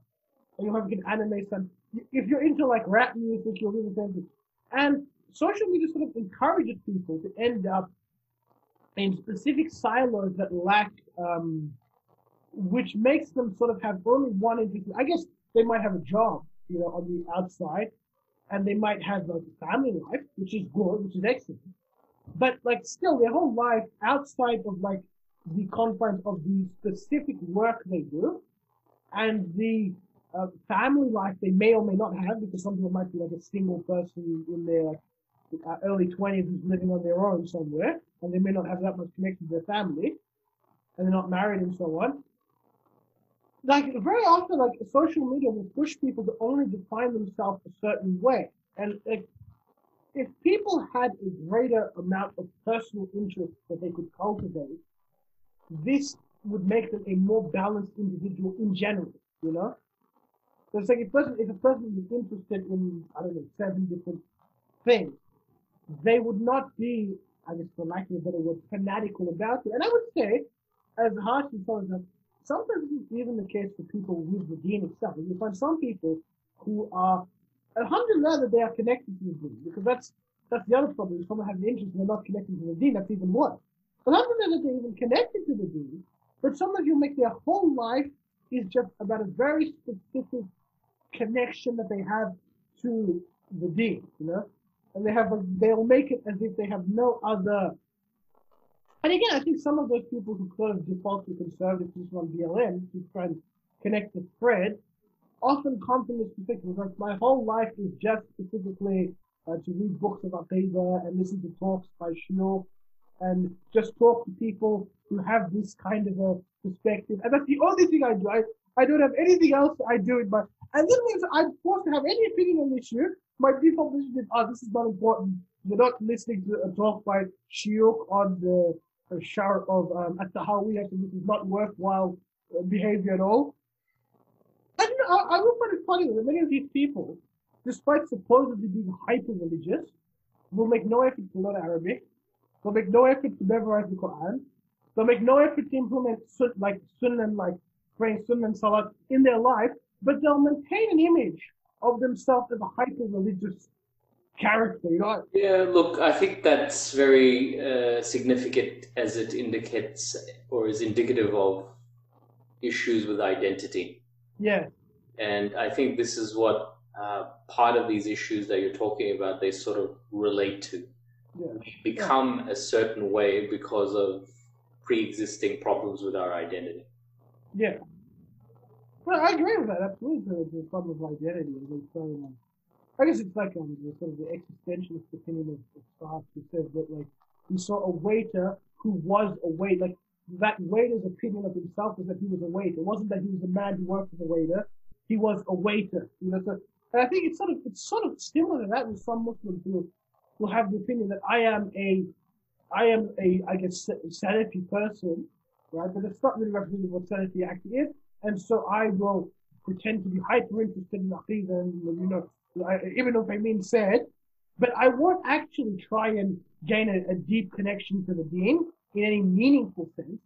and you'll have get anime some. If you're into like rap music, you'll do the same thing. And social media sort of encourages people to end up in specific silos that lack, um, which makes them sort of have only one interest. I guess they might have a job, you know, on the outside, and they might have like a family life, which is good, which is excellent. But like still, their whole life outside of like the confines of the specific work they do, and the uh, family life they may or may not have because some people might be like a single person in their uh, early 20s who's living on their own somewhere and they may not have that much connection to their family and they're not married and so on. Like very often, like social media will push people to only define themselves a certain way. And like, if people had a greater amount of personal interest that they could cultivate, this would make them a more balanced individual in general, you know? So it's like if, person, if a person is interested in, I don't know, seven different things, they would not be, I guess for lack of a better word, fanatical about it. And I would say, as harsh as some of sometimes it's even the case for people with the deen itself. You find some people who are, alhamdulillah, that they are connected to the deen, because that's that's the other problem. If someone has an interest and they're not connected to the deen, that's even worse. Alhamdulillah, that they're even connected to the deen, but some of you make their whole life is just about a very specific connection that they have to the deen, you know? And they have, a, they'll make it as if they have no other. And again, I think some of those people who sort of default to conservatism on BLM to try and connect the thread often come from this perspective. Like, my whole life is just specifically uh, to read books of Aqidah and listen to talks by Shio and just talk to people who have this kind of a perspective. And that's the only thing I do. I, I don't have anything else I do in my, and then when I'm forced to have any opinion on the issue, my default position is, oh, this is not important. You're not listening to a talk by Shiuk on the uh, shower of um, at-Tahawiyah, so this is not worthwhile uh, behavior at all. And you know, I, I will find it funny that many of these people, despite supposedly being hyper religious, will make no effort to learn Arabic. They'll make no effort to memorize the Quran. They'll make no effort to implement sun, like sunnah, like praying sunnah and salat in their life, but they'll maintain an image of themselves as a hyper religious character. Know? Yeah, look, I think that's very uh, significant as it indicates or is indicative of issues with identity. Yeah. And I think this is what uh, part of these issues that you're talking about, they sort of relate to. Yeah. We become yeah. a certain way because of pre-existing problems with our identity. Yeah. Well, I agree with that. Absolutely, the, problem of identity is so. Um, I guess it's like um, sort of the existentialist opinion of, of Sartre who says that like he saw a waiter who was a waiter. Like that waiter's opinion of himself was that he was a waiter. It wasn't that he was a man who worked as a waiter. He was a waiter. You know, so and I think it's sort of it's sort of similar to that with some Muslims who will have the opinion that I am a I am a I guess Salafi person, right? But it's not really representative of what Salafi actually is, and so I will pretend to be hyper interested in Aqidah and you know even if I mean said, but I won't actually try and gain a, a deep connection to the Deen in any meaningful sense.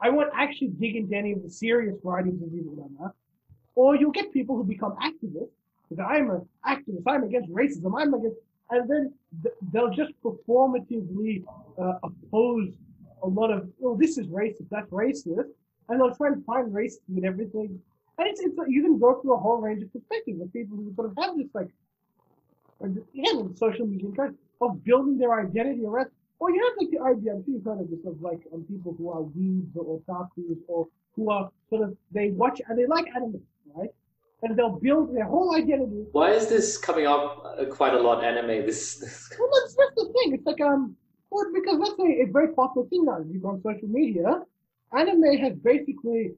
I won't actually dig into any of the serious writings of ulama. Or you'll get people who become activists because I'm an activist, I'm against racism, I'm against, and then th- they'll just performatively uh, oppose a lot of, oh, this is racist, that's racist, and they'll try and find racism in everything. And it's, it's you can go through a whole range of perspectives of people who sort of have this like, again, social media of building their identity around, or you have like the idea, I'm sure you've heard of this, of like um, people who are weebs or otakus or who are sort of, they watch, and they like anime, right? and they'll build their whole identity. Why is this coming up uh, quite a lot? Anime. This. this... Well, that's just the thing. It's like um, well, because that's a, a very popular thing now. You go on social media, anime has basically,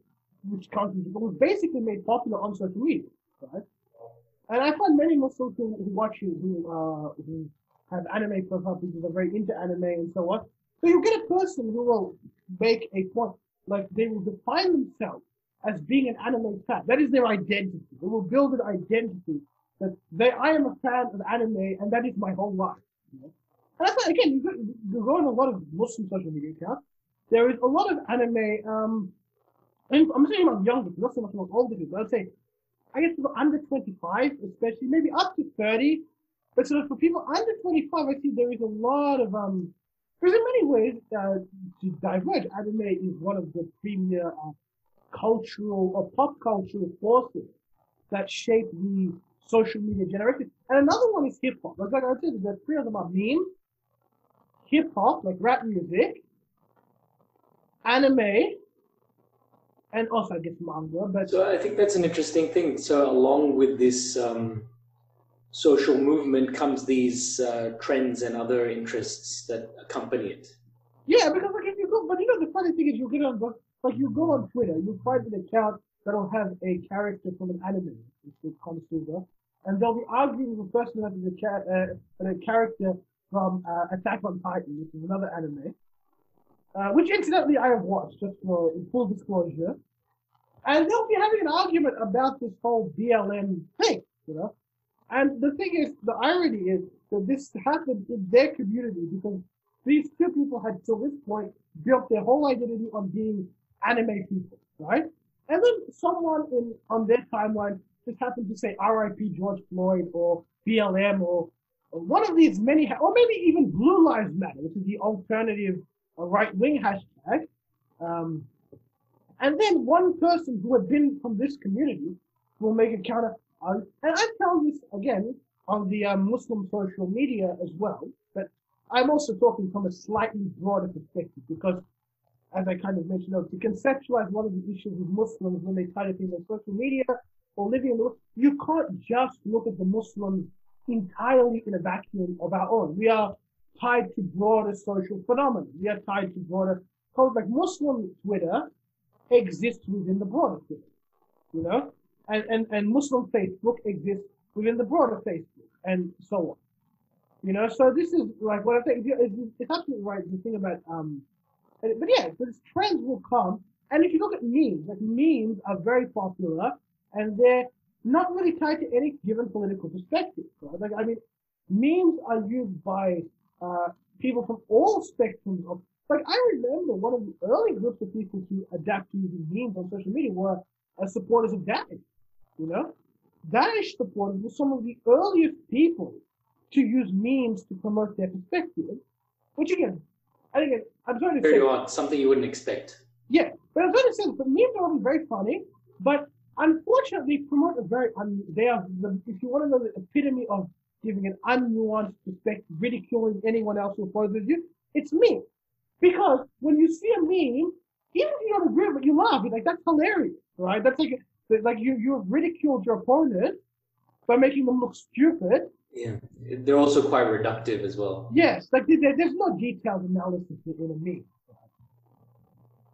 which countries was basically made popular on social media, right? And I find many Muslims who, who watch you who uh who have anime profile pictures are very into anime and so on. So you get a person who will make a point, like they will define themselves as being an anime fan. That is their identity. They will build an identity that they, I am a fan of anime and that is my whole life. You know? And I thought, again, you go, go on a lot of Muslim social media accounts. There is a lot of anime, um, I'm saying about younger not so much about older people. I'd say, I guess for under 25, especially, maybe up to 30. But sort of for people under 25, I see there is a lot of, um, there's in many ways, uh, to diverge. Anime is one of the premier, uh, cultural or pop cultural forces that shape the social media generation. And another one is hip hop. Like, like I said, the three of them are meme, hip hop, like rap music, anime, and also I guess manga. But so I think that's an interesting thing. So along with this um, social movement comes these uh, trends and other interests that accompany it. Yeah, because like if you go, but you know the funny thing is you get on the like you go on Twitter, you find an account that'll have a character from an anime, which is Konosuba, and they'll be arguing with a person that is a, ca- uh, a character from uh, Attack on Titan, which is another anime. Uh, which incidentally I have watched, just for full disclosure. And they'll be having an argument about this whole BLM thing, you know. And the thing is, the irony is that this happened in their community because these two people had, till this point, built their whole identity on being anime people, right? And then someone in on their timeline just happened to say R.I.P. George Floyd or BLM or, or one of these many, or maybe even Blue Lives Matter, which is the alternative uh, right wing hashtag. Um, and then one person who had been from this community will make a counter. Uh, and I tell this again on the uh, Muslim social media as well, but I'm also talking from a slightly broader perspective because, as I kind of mentioned, to conceptualize one of the issues with Muslims when they try to think of social media or living in the you can't just look at the Muslims entirely in a vacuum of our own. We are tied to broader social phenomena. We are tied to broader, like Muslim Twitter exists within the broader Twitter, you know, and, and, and Muslim Facebook exists within the broader Facebook and so on. You know, so this is like what I think it's, it's absolutely right. The thing about, um, but yeah, this trends will come. And if you look at memes, like memes are very popular and they're not really tied to any given political perspective. Right? Like, I mean, memes are used by uh, people from all spectrums of. Like, I remember one of the early groups of people to adapt to using memes on social media were uh, supporters of Daesh. You know, Daesh supporters were some of the earliest people to use memes to promote their perspective. Which again, I think I'm sorry to very say, odd, something you wouldn't expect. Yeah, but I'm sorry to say, but memes are often very funny. But unfortunately promote a very, un- they are, the, if you want to know the epitome of giving an unnuanced perspective, ridiculing anyone else who opposes you, it's me. Because when you see a meme, even if you don't agree with it, you laugh. You're like, that's hilarious, right? That's like, like you, you've ridiculed your opponent by making them look stupid. Yeah, they're also quite reductive as well. Yes, like there, there's no detailed analysis in a meme.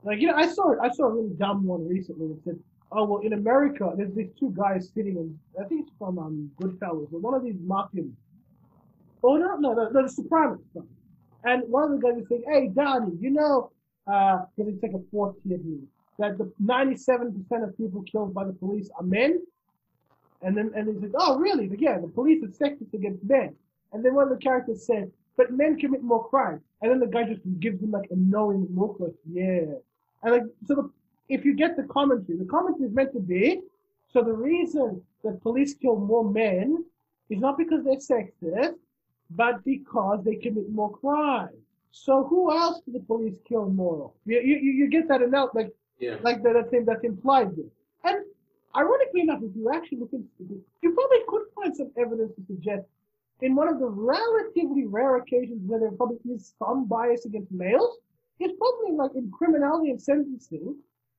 Like you know, I saw I saw a really dumb one recently that said oh well in America there's these two guys sitting in I think it's from um Goodfellas or one of these mafias. Oh no no no, the Sopranos. And one of the guys is saying, Hey Donnie, you know uh because it's like a fourth tier movie, that the ninety seven percent of people killed by the police are men. And then and he says, Oh really? But yeah, the police are sexist against men. And then one of the characters said, But men commit more crimes. And then the guy just gives him like a knowing look like, yeah. And like so the if you get the commentary, the commentary is meant to be, so the reason that police kill more men is not because they're sexist, but because they commit more crime. So who else do the police kill more? You, you, you get that enough, like, yeah. like that, thing that's implied there. And ironically enough, if you actually look into it, you probably could find some evidence to suggest in one of the relatively rare occasions where there probably is some bias against males, it's probably like in criminality and sentencing,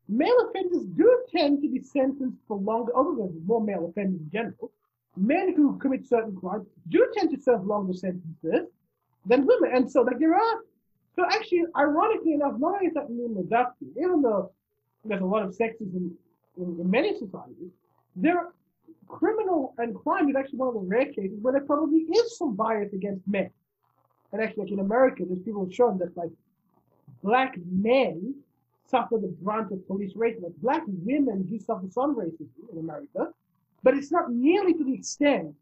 Male offenders do tend to be sentenced for longer, other than more male offenders in general. Men who commit certain crimes do tend to serve longer sentences than women. And so, like, there are, so actually, ironically enough, not only is that meme reductive, even though there's a lot of sexism in, in many societies, there criminal and crime is actually one of the rare cases where there probably is some bias against men. And actually, like in America, there's people have shown that like black men suffer the brunt of police racism. Black women do suffer some racism in America, but it's not nearly to the extent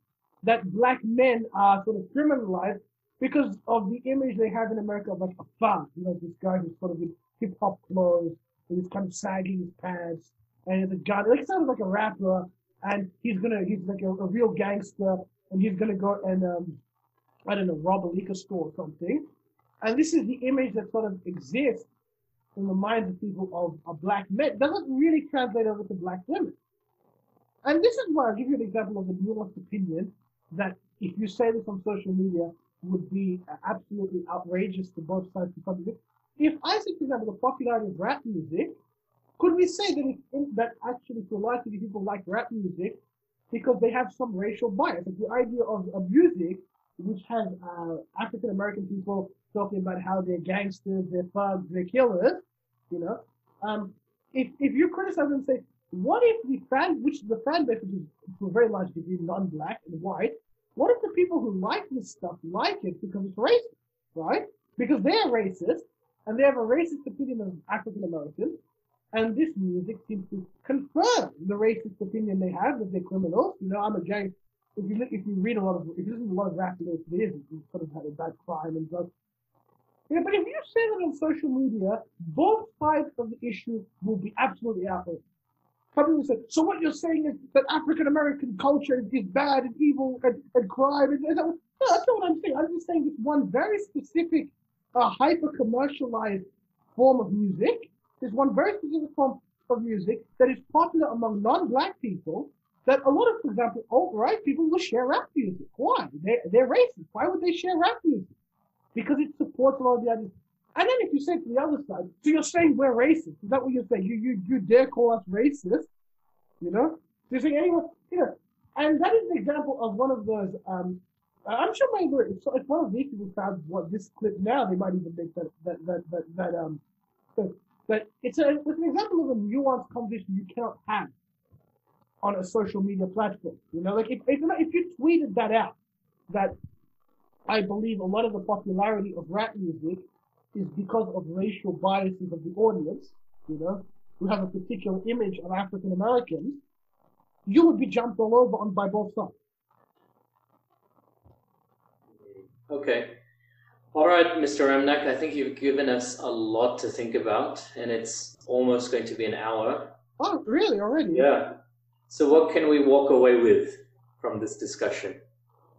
that black men are sort of criminalized because of the image they have in America of like a funk. You know, this guy who's sort of in hip hop clothes and he's kind of sagging his pants and he's a gun. Like sounds like a rapper and he's gonna he's like a, a real gangster and he's gonna go and um, I don't know rob a liquor store or something. And this is the image that sort of exists in the minds of people of, of black men doesn't really translate over to black women. And this is why I'll give you an example of the nuanced opinion that if you say this on social media would be absolutely outrageous to both sides of the subject. If I say, for example, the popularity of rap music, could we say that, it, that actually for a lot of people like rap music because they have some racial bias? Like the idea of, of music, which has uh, African American people talking about how they're gangsters, they're thugs, they're killers, you know. Um, if if you criticize and say, what if the fan, which the fan base, is to a very large degree non-black and white, what if the people who like this stuff like it because it's racist, right? Because they're racist, and they have a racist opinion of African Americans, and this music seems to confirm the racist opinion they have that they're criminals. You know, I'm a gang. If you if you read a lot of if you listen to a lot of rap lyrics, it is sort of had a bad crime and drugs. Yeah, but if you say that on social media, both sides of the issue will be absolutely outraged. People say, so what you're saying is that African American culture is bad and evil and, and crime. And, and, no, that's not what I'm saying. I'm just saying this one very specific, uh, hyper commercialized form of music. There's one very specific form of music that is popular among non-black people. That a lot of, for example, alt-right people will share rap music. Why? They, they're racist. Why would they share rap music? Because it supports a lot of the ideas. And then if you say to the other side, so you're saying we're racist. Is that what you're saying? You you you dare call us racist? You know? Do you think anyone you know? And that is an example of one of those um I'm sure maybe if, if one of these people found what this clip now, they might even make that that that that, that um that it's a it's an example of a nuanced conversation you cannot have on a social media platform. You know, like if if, if you tweeted that out, that I believe a lot of the popularity of rap music is because of racial biases of the audience, you know, who have a particular image of African Americans, you would be jumped all over on by both sides. Okay. All right, Mr. Ramnak, I think you've given us a lot to think about, and it's almost going to be an hour. Oh, really? Already? Yeah. So, what can we walk away with from this discussion?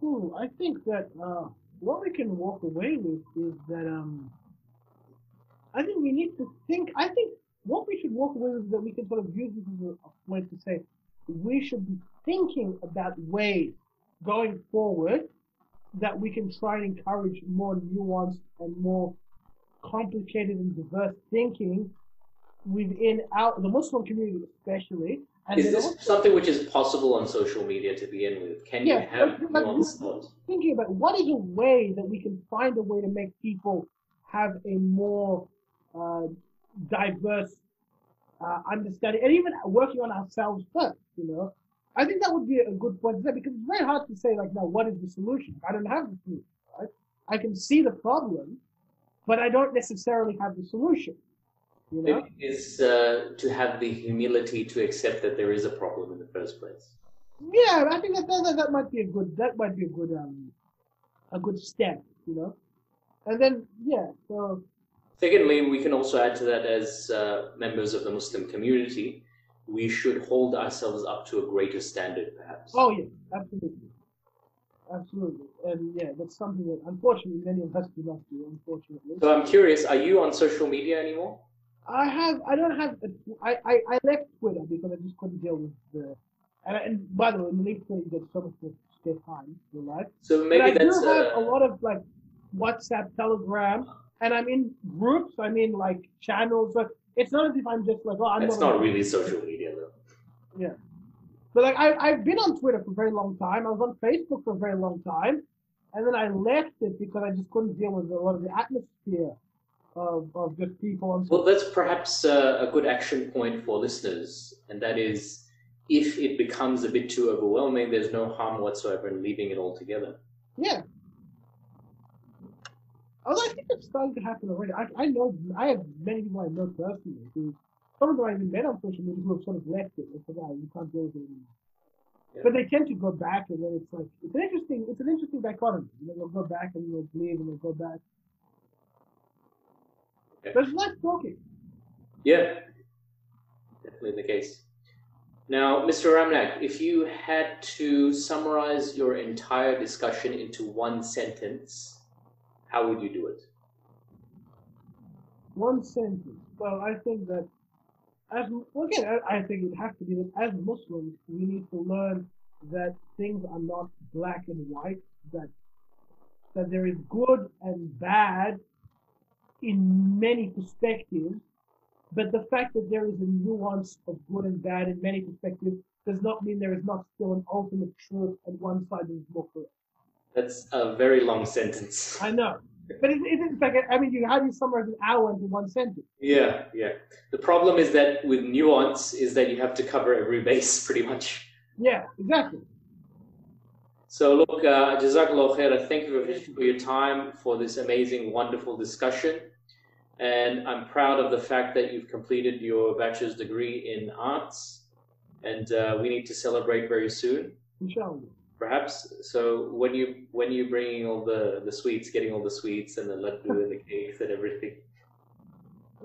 Ooh, I think that uh, what we can walk away with is that um, I think we need to think. I think what we should walk away with is that we can sort of use this as a way to say we should be thinking about ways going forward that we can try and encourage more nuanced and more complicated and diverse thinking within our the Muslim community especially. And is this also, something which is possible on social media to begin with? Can yeah, you have thoughts? Thinking about what is a way that we can find a way to make people have a more uh, diverse uh, understanding, and even working on ourselves first. You know, I think that would be a good point to say because it's very hard to say like, now what is the solution? I don't have the solution. Right? I can see the problem, but I don't necessarily have the solution. You know? It is uh, to have the humility to accept that there is a problem in the first place. Yeah, I think that that, that might be a good that might be a good um a good step, you know. And then yeah, so Secondly, we can also add to that as uh, members of the Muslim community, we should hold ourselves up to a greater standard, perhaps. Oh, yeah, absolutely. Absolutely. And yeah, that's something that unfortunately many of us do not do, unfortunately. So I'm curious, are you on social media anymore? I have, I don't have, a, I, I, I left Twitter because I just couldn't deal with the, and, and by the way, in LinkedIn you get so much more spare time in your life. So maybe but I that's do have uh, a lot of like WhatsApp, Telegram, and I'm in groups. I'm in like channels. But it's not as if I'm just like, oh, I'm. It's not, not really social media though. Yeah, but like I I've been on Twitter for a very long time. I was on Facebook for a very long time, and then I left it because I just couldn't deal with a lot of the atmosphere of of just people. On well, that's perhaps uh, a good action point for listeners, and that is. If it becomes a bit too overwhelming, there's no harm whatsoever in leaving it all together. Yeah, Although I think it's starting to happen already. I, I know I have many people I know personally who some of them I even met on social media who have sort of left it. They said, "Oh, you can't deal with it anymore." Yeah. But they tend to go back, and then it's like it's an interesting it's an interesting dichotomy. You know, they'll go back and they'll leave, and they'll go back. Okay. It's nice talking. Yeah, definitely the case. Now, Mr. Ramnak, if you had to summarize your entire discussion into one sentence, how would you do it? One sentence. Well, I think that as well, again, I think it has to be that as Muslims, we need to learn that things are not black and white. That that there is good and bad in many perspectives, but the fact that there is a nuance of good and bad in many perspectives does not mean there is not still an ultimate truth and one side is more correct. That's a very long sentence. I know. But it, it's like, I mean, you, how do you summarize an hour into one sentence? Yeah, yeah. The problem is that with nuance is that you have to cover every base pretty much. Yeah, exactly. So look, uh, Jazakallah khair. Thank you for your time for this amazing, wonderful discussion. and I'm proud of the fact that you've completed your bachelor's degree in arts, and uh, we need to celebrate very soon, Inshallah. perhaps. So when you when you bringing all the the sweets, getting all the sweets and the laddu and the cakes and everything.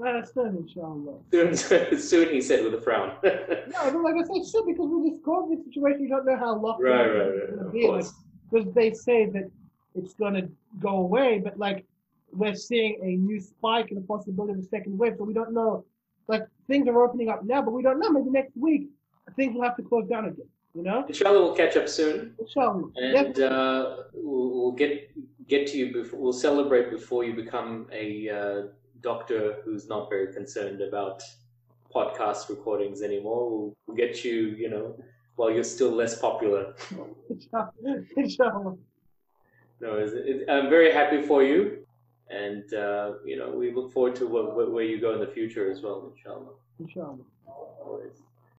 That's done, inshallah. Soon, soon he said with a frown. right, No, but like I said, sure, because with this COVID situation, you don't know how long right, is right. going to Of. Like, course. because they say that it's going to go away, but like we're seeing a new spike and a possibility of a second wave, so we don't know. Like things are opening up now, but we don't know. Maybe next week things will have to close down again. You know, Inshallah, we'll catch up soon. inshallah. And uh, we'll, we'll get get to you before we'll celebrate before you become a uh, doctor who's not very concerned about podcast recordings anymore. We'll, we'll get you, you know, while you're still less popular. No, it, I'm very happy for you, and uh, you know we look forward to where you go in the future as well, inshallah. Inshallah. Always.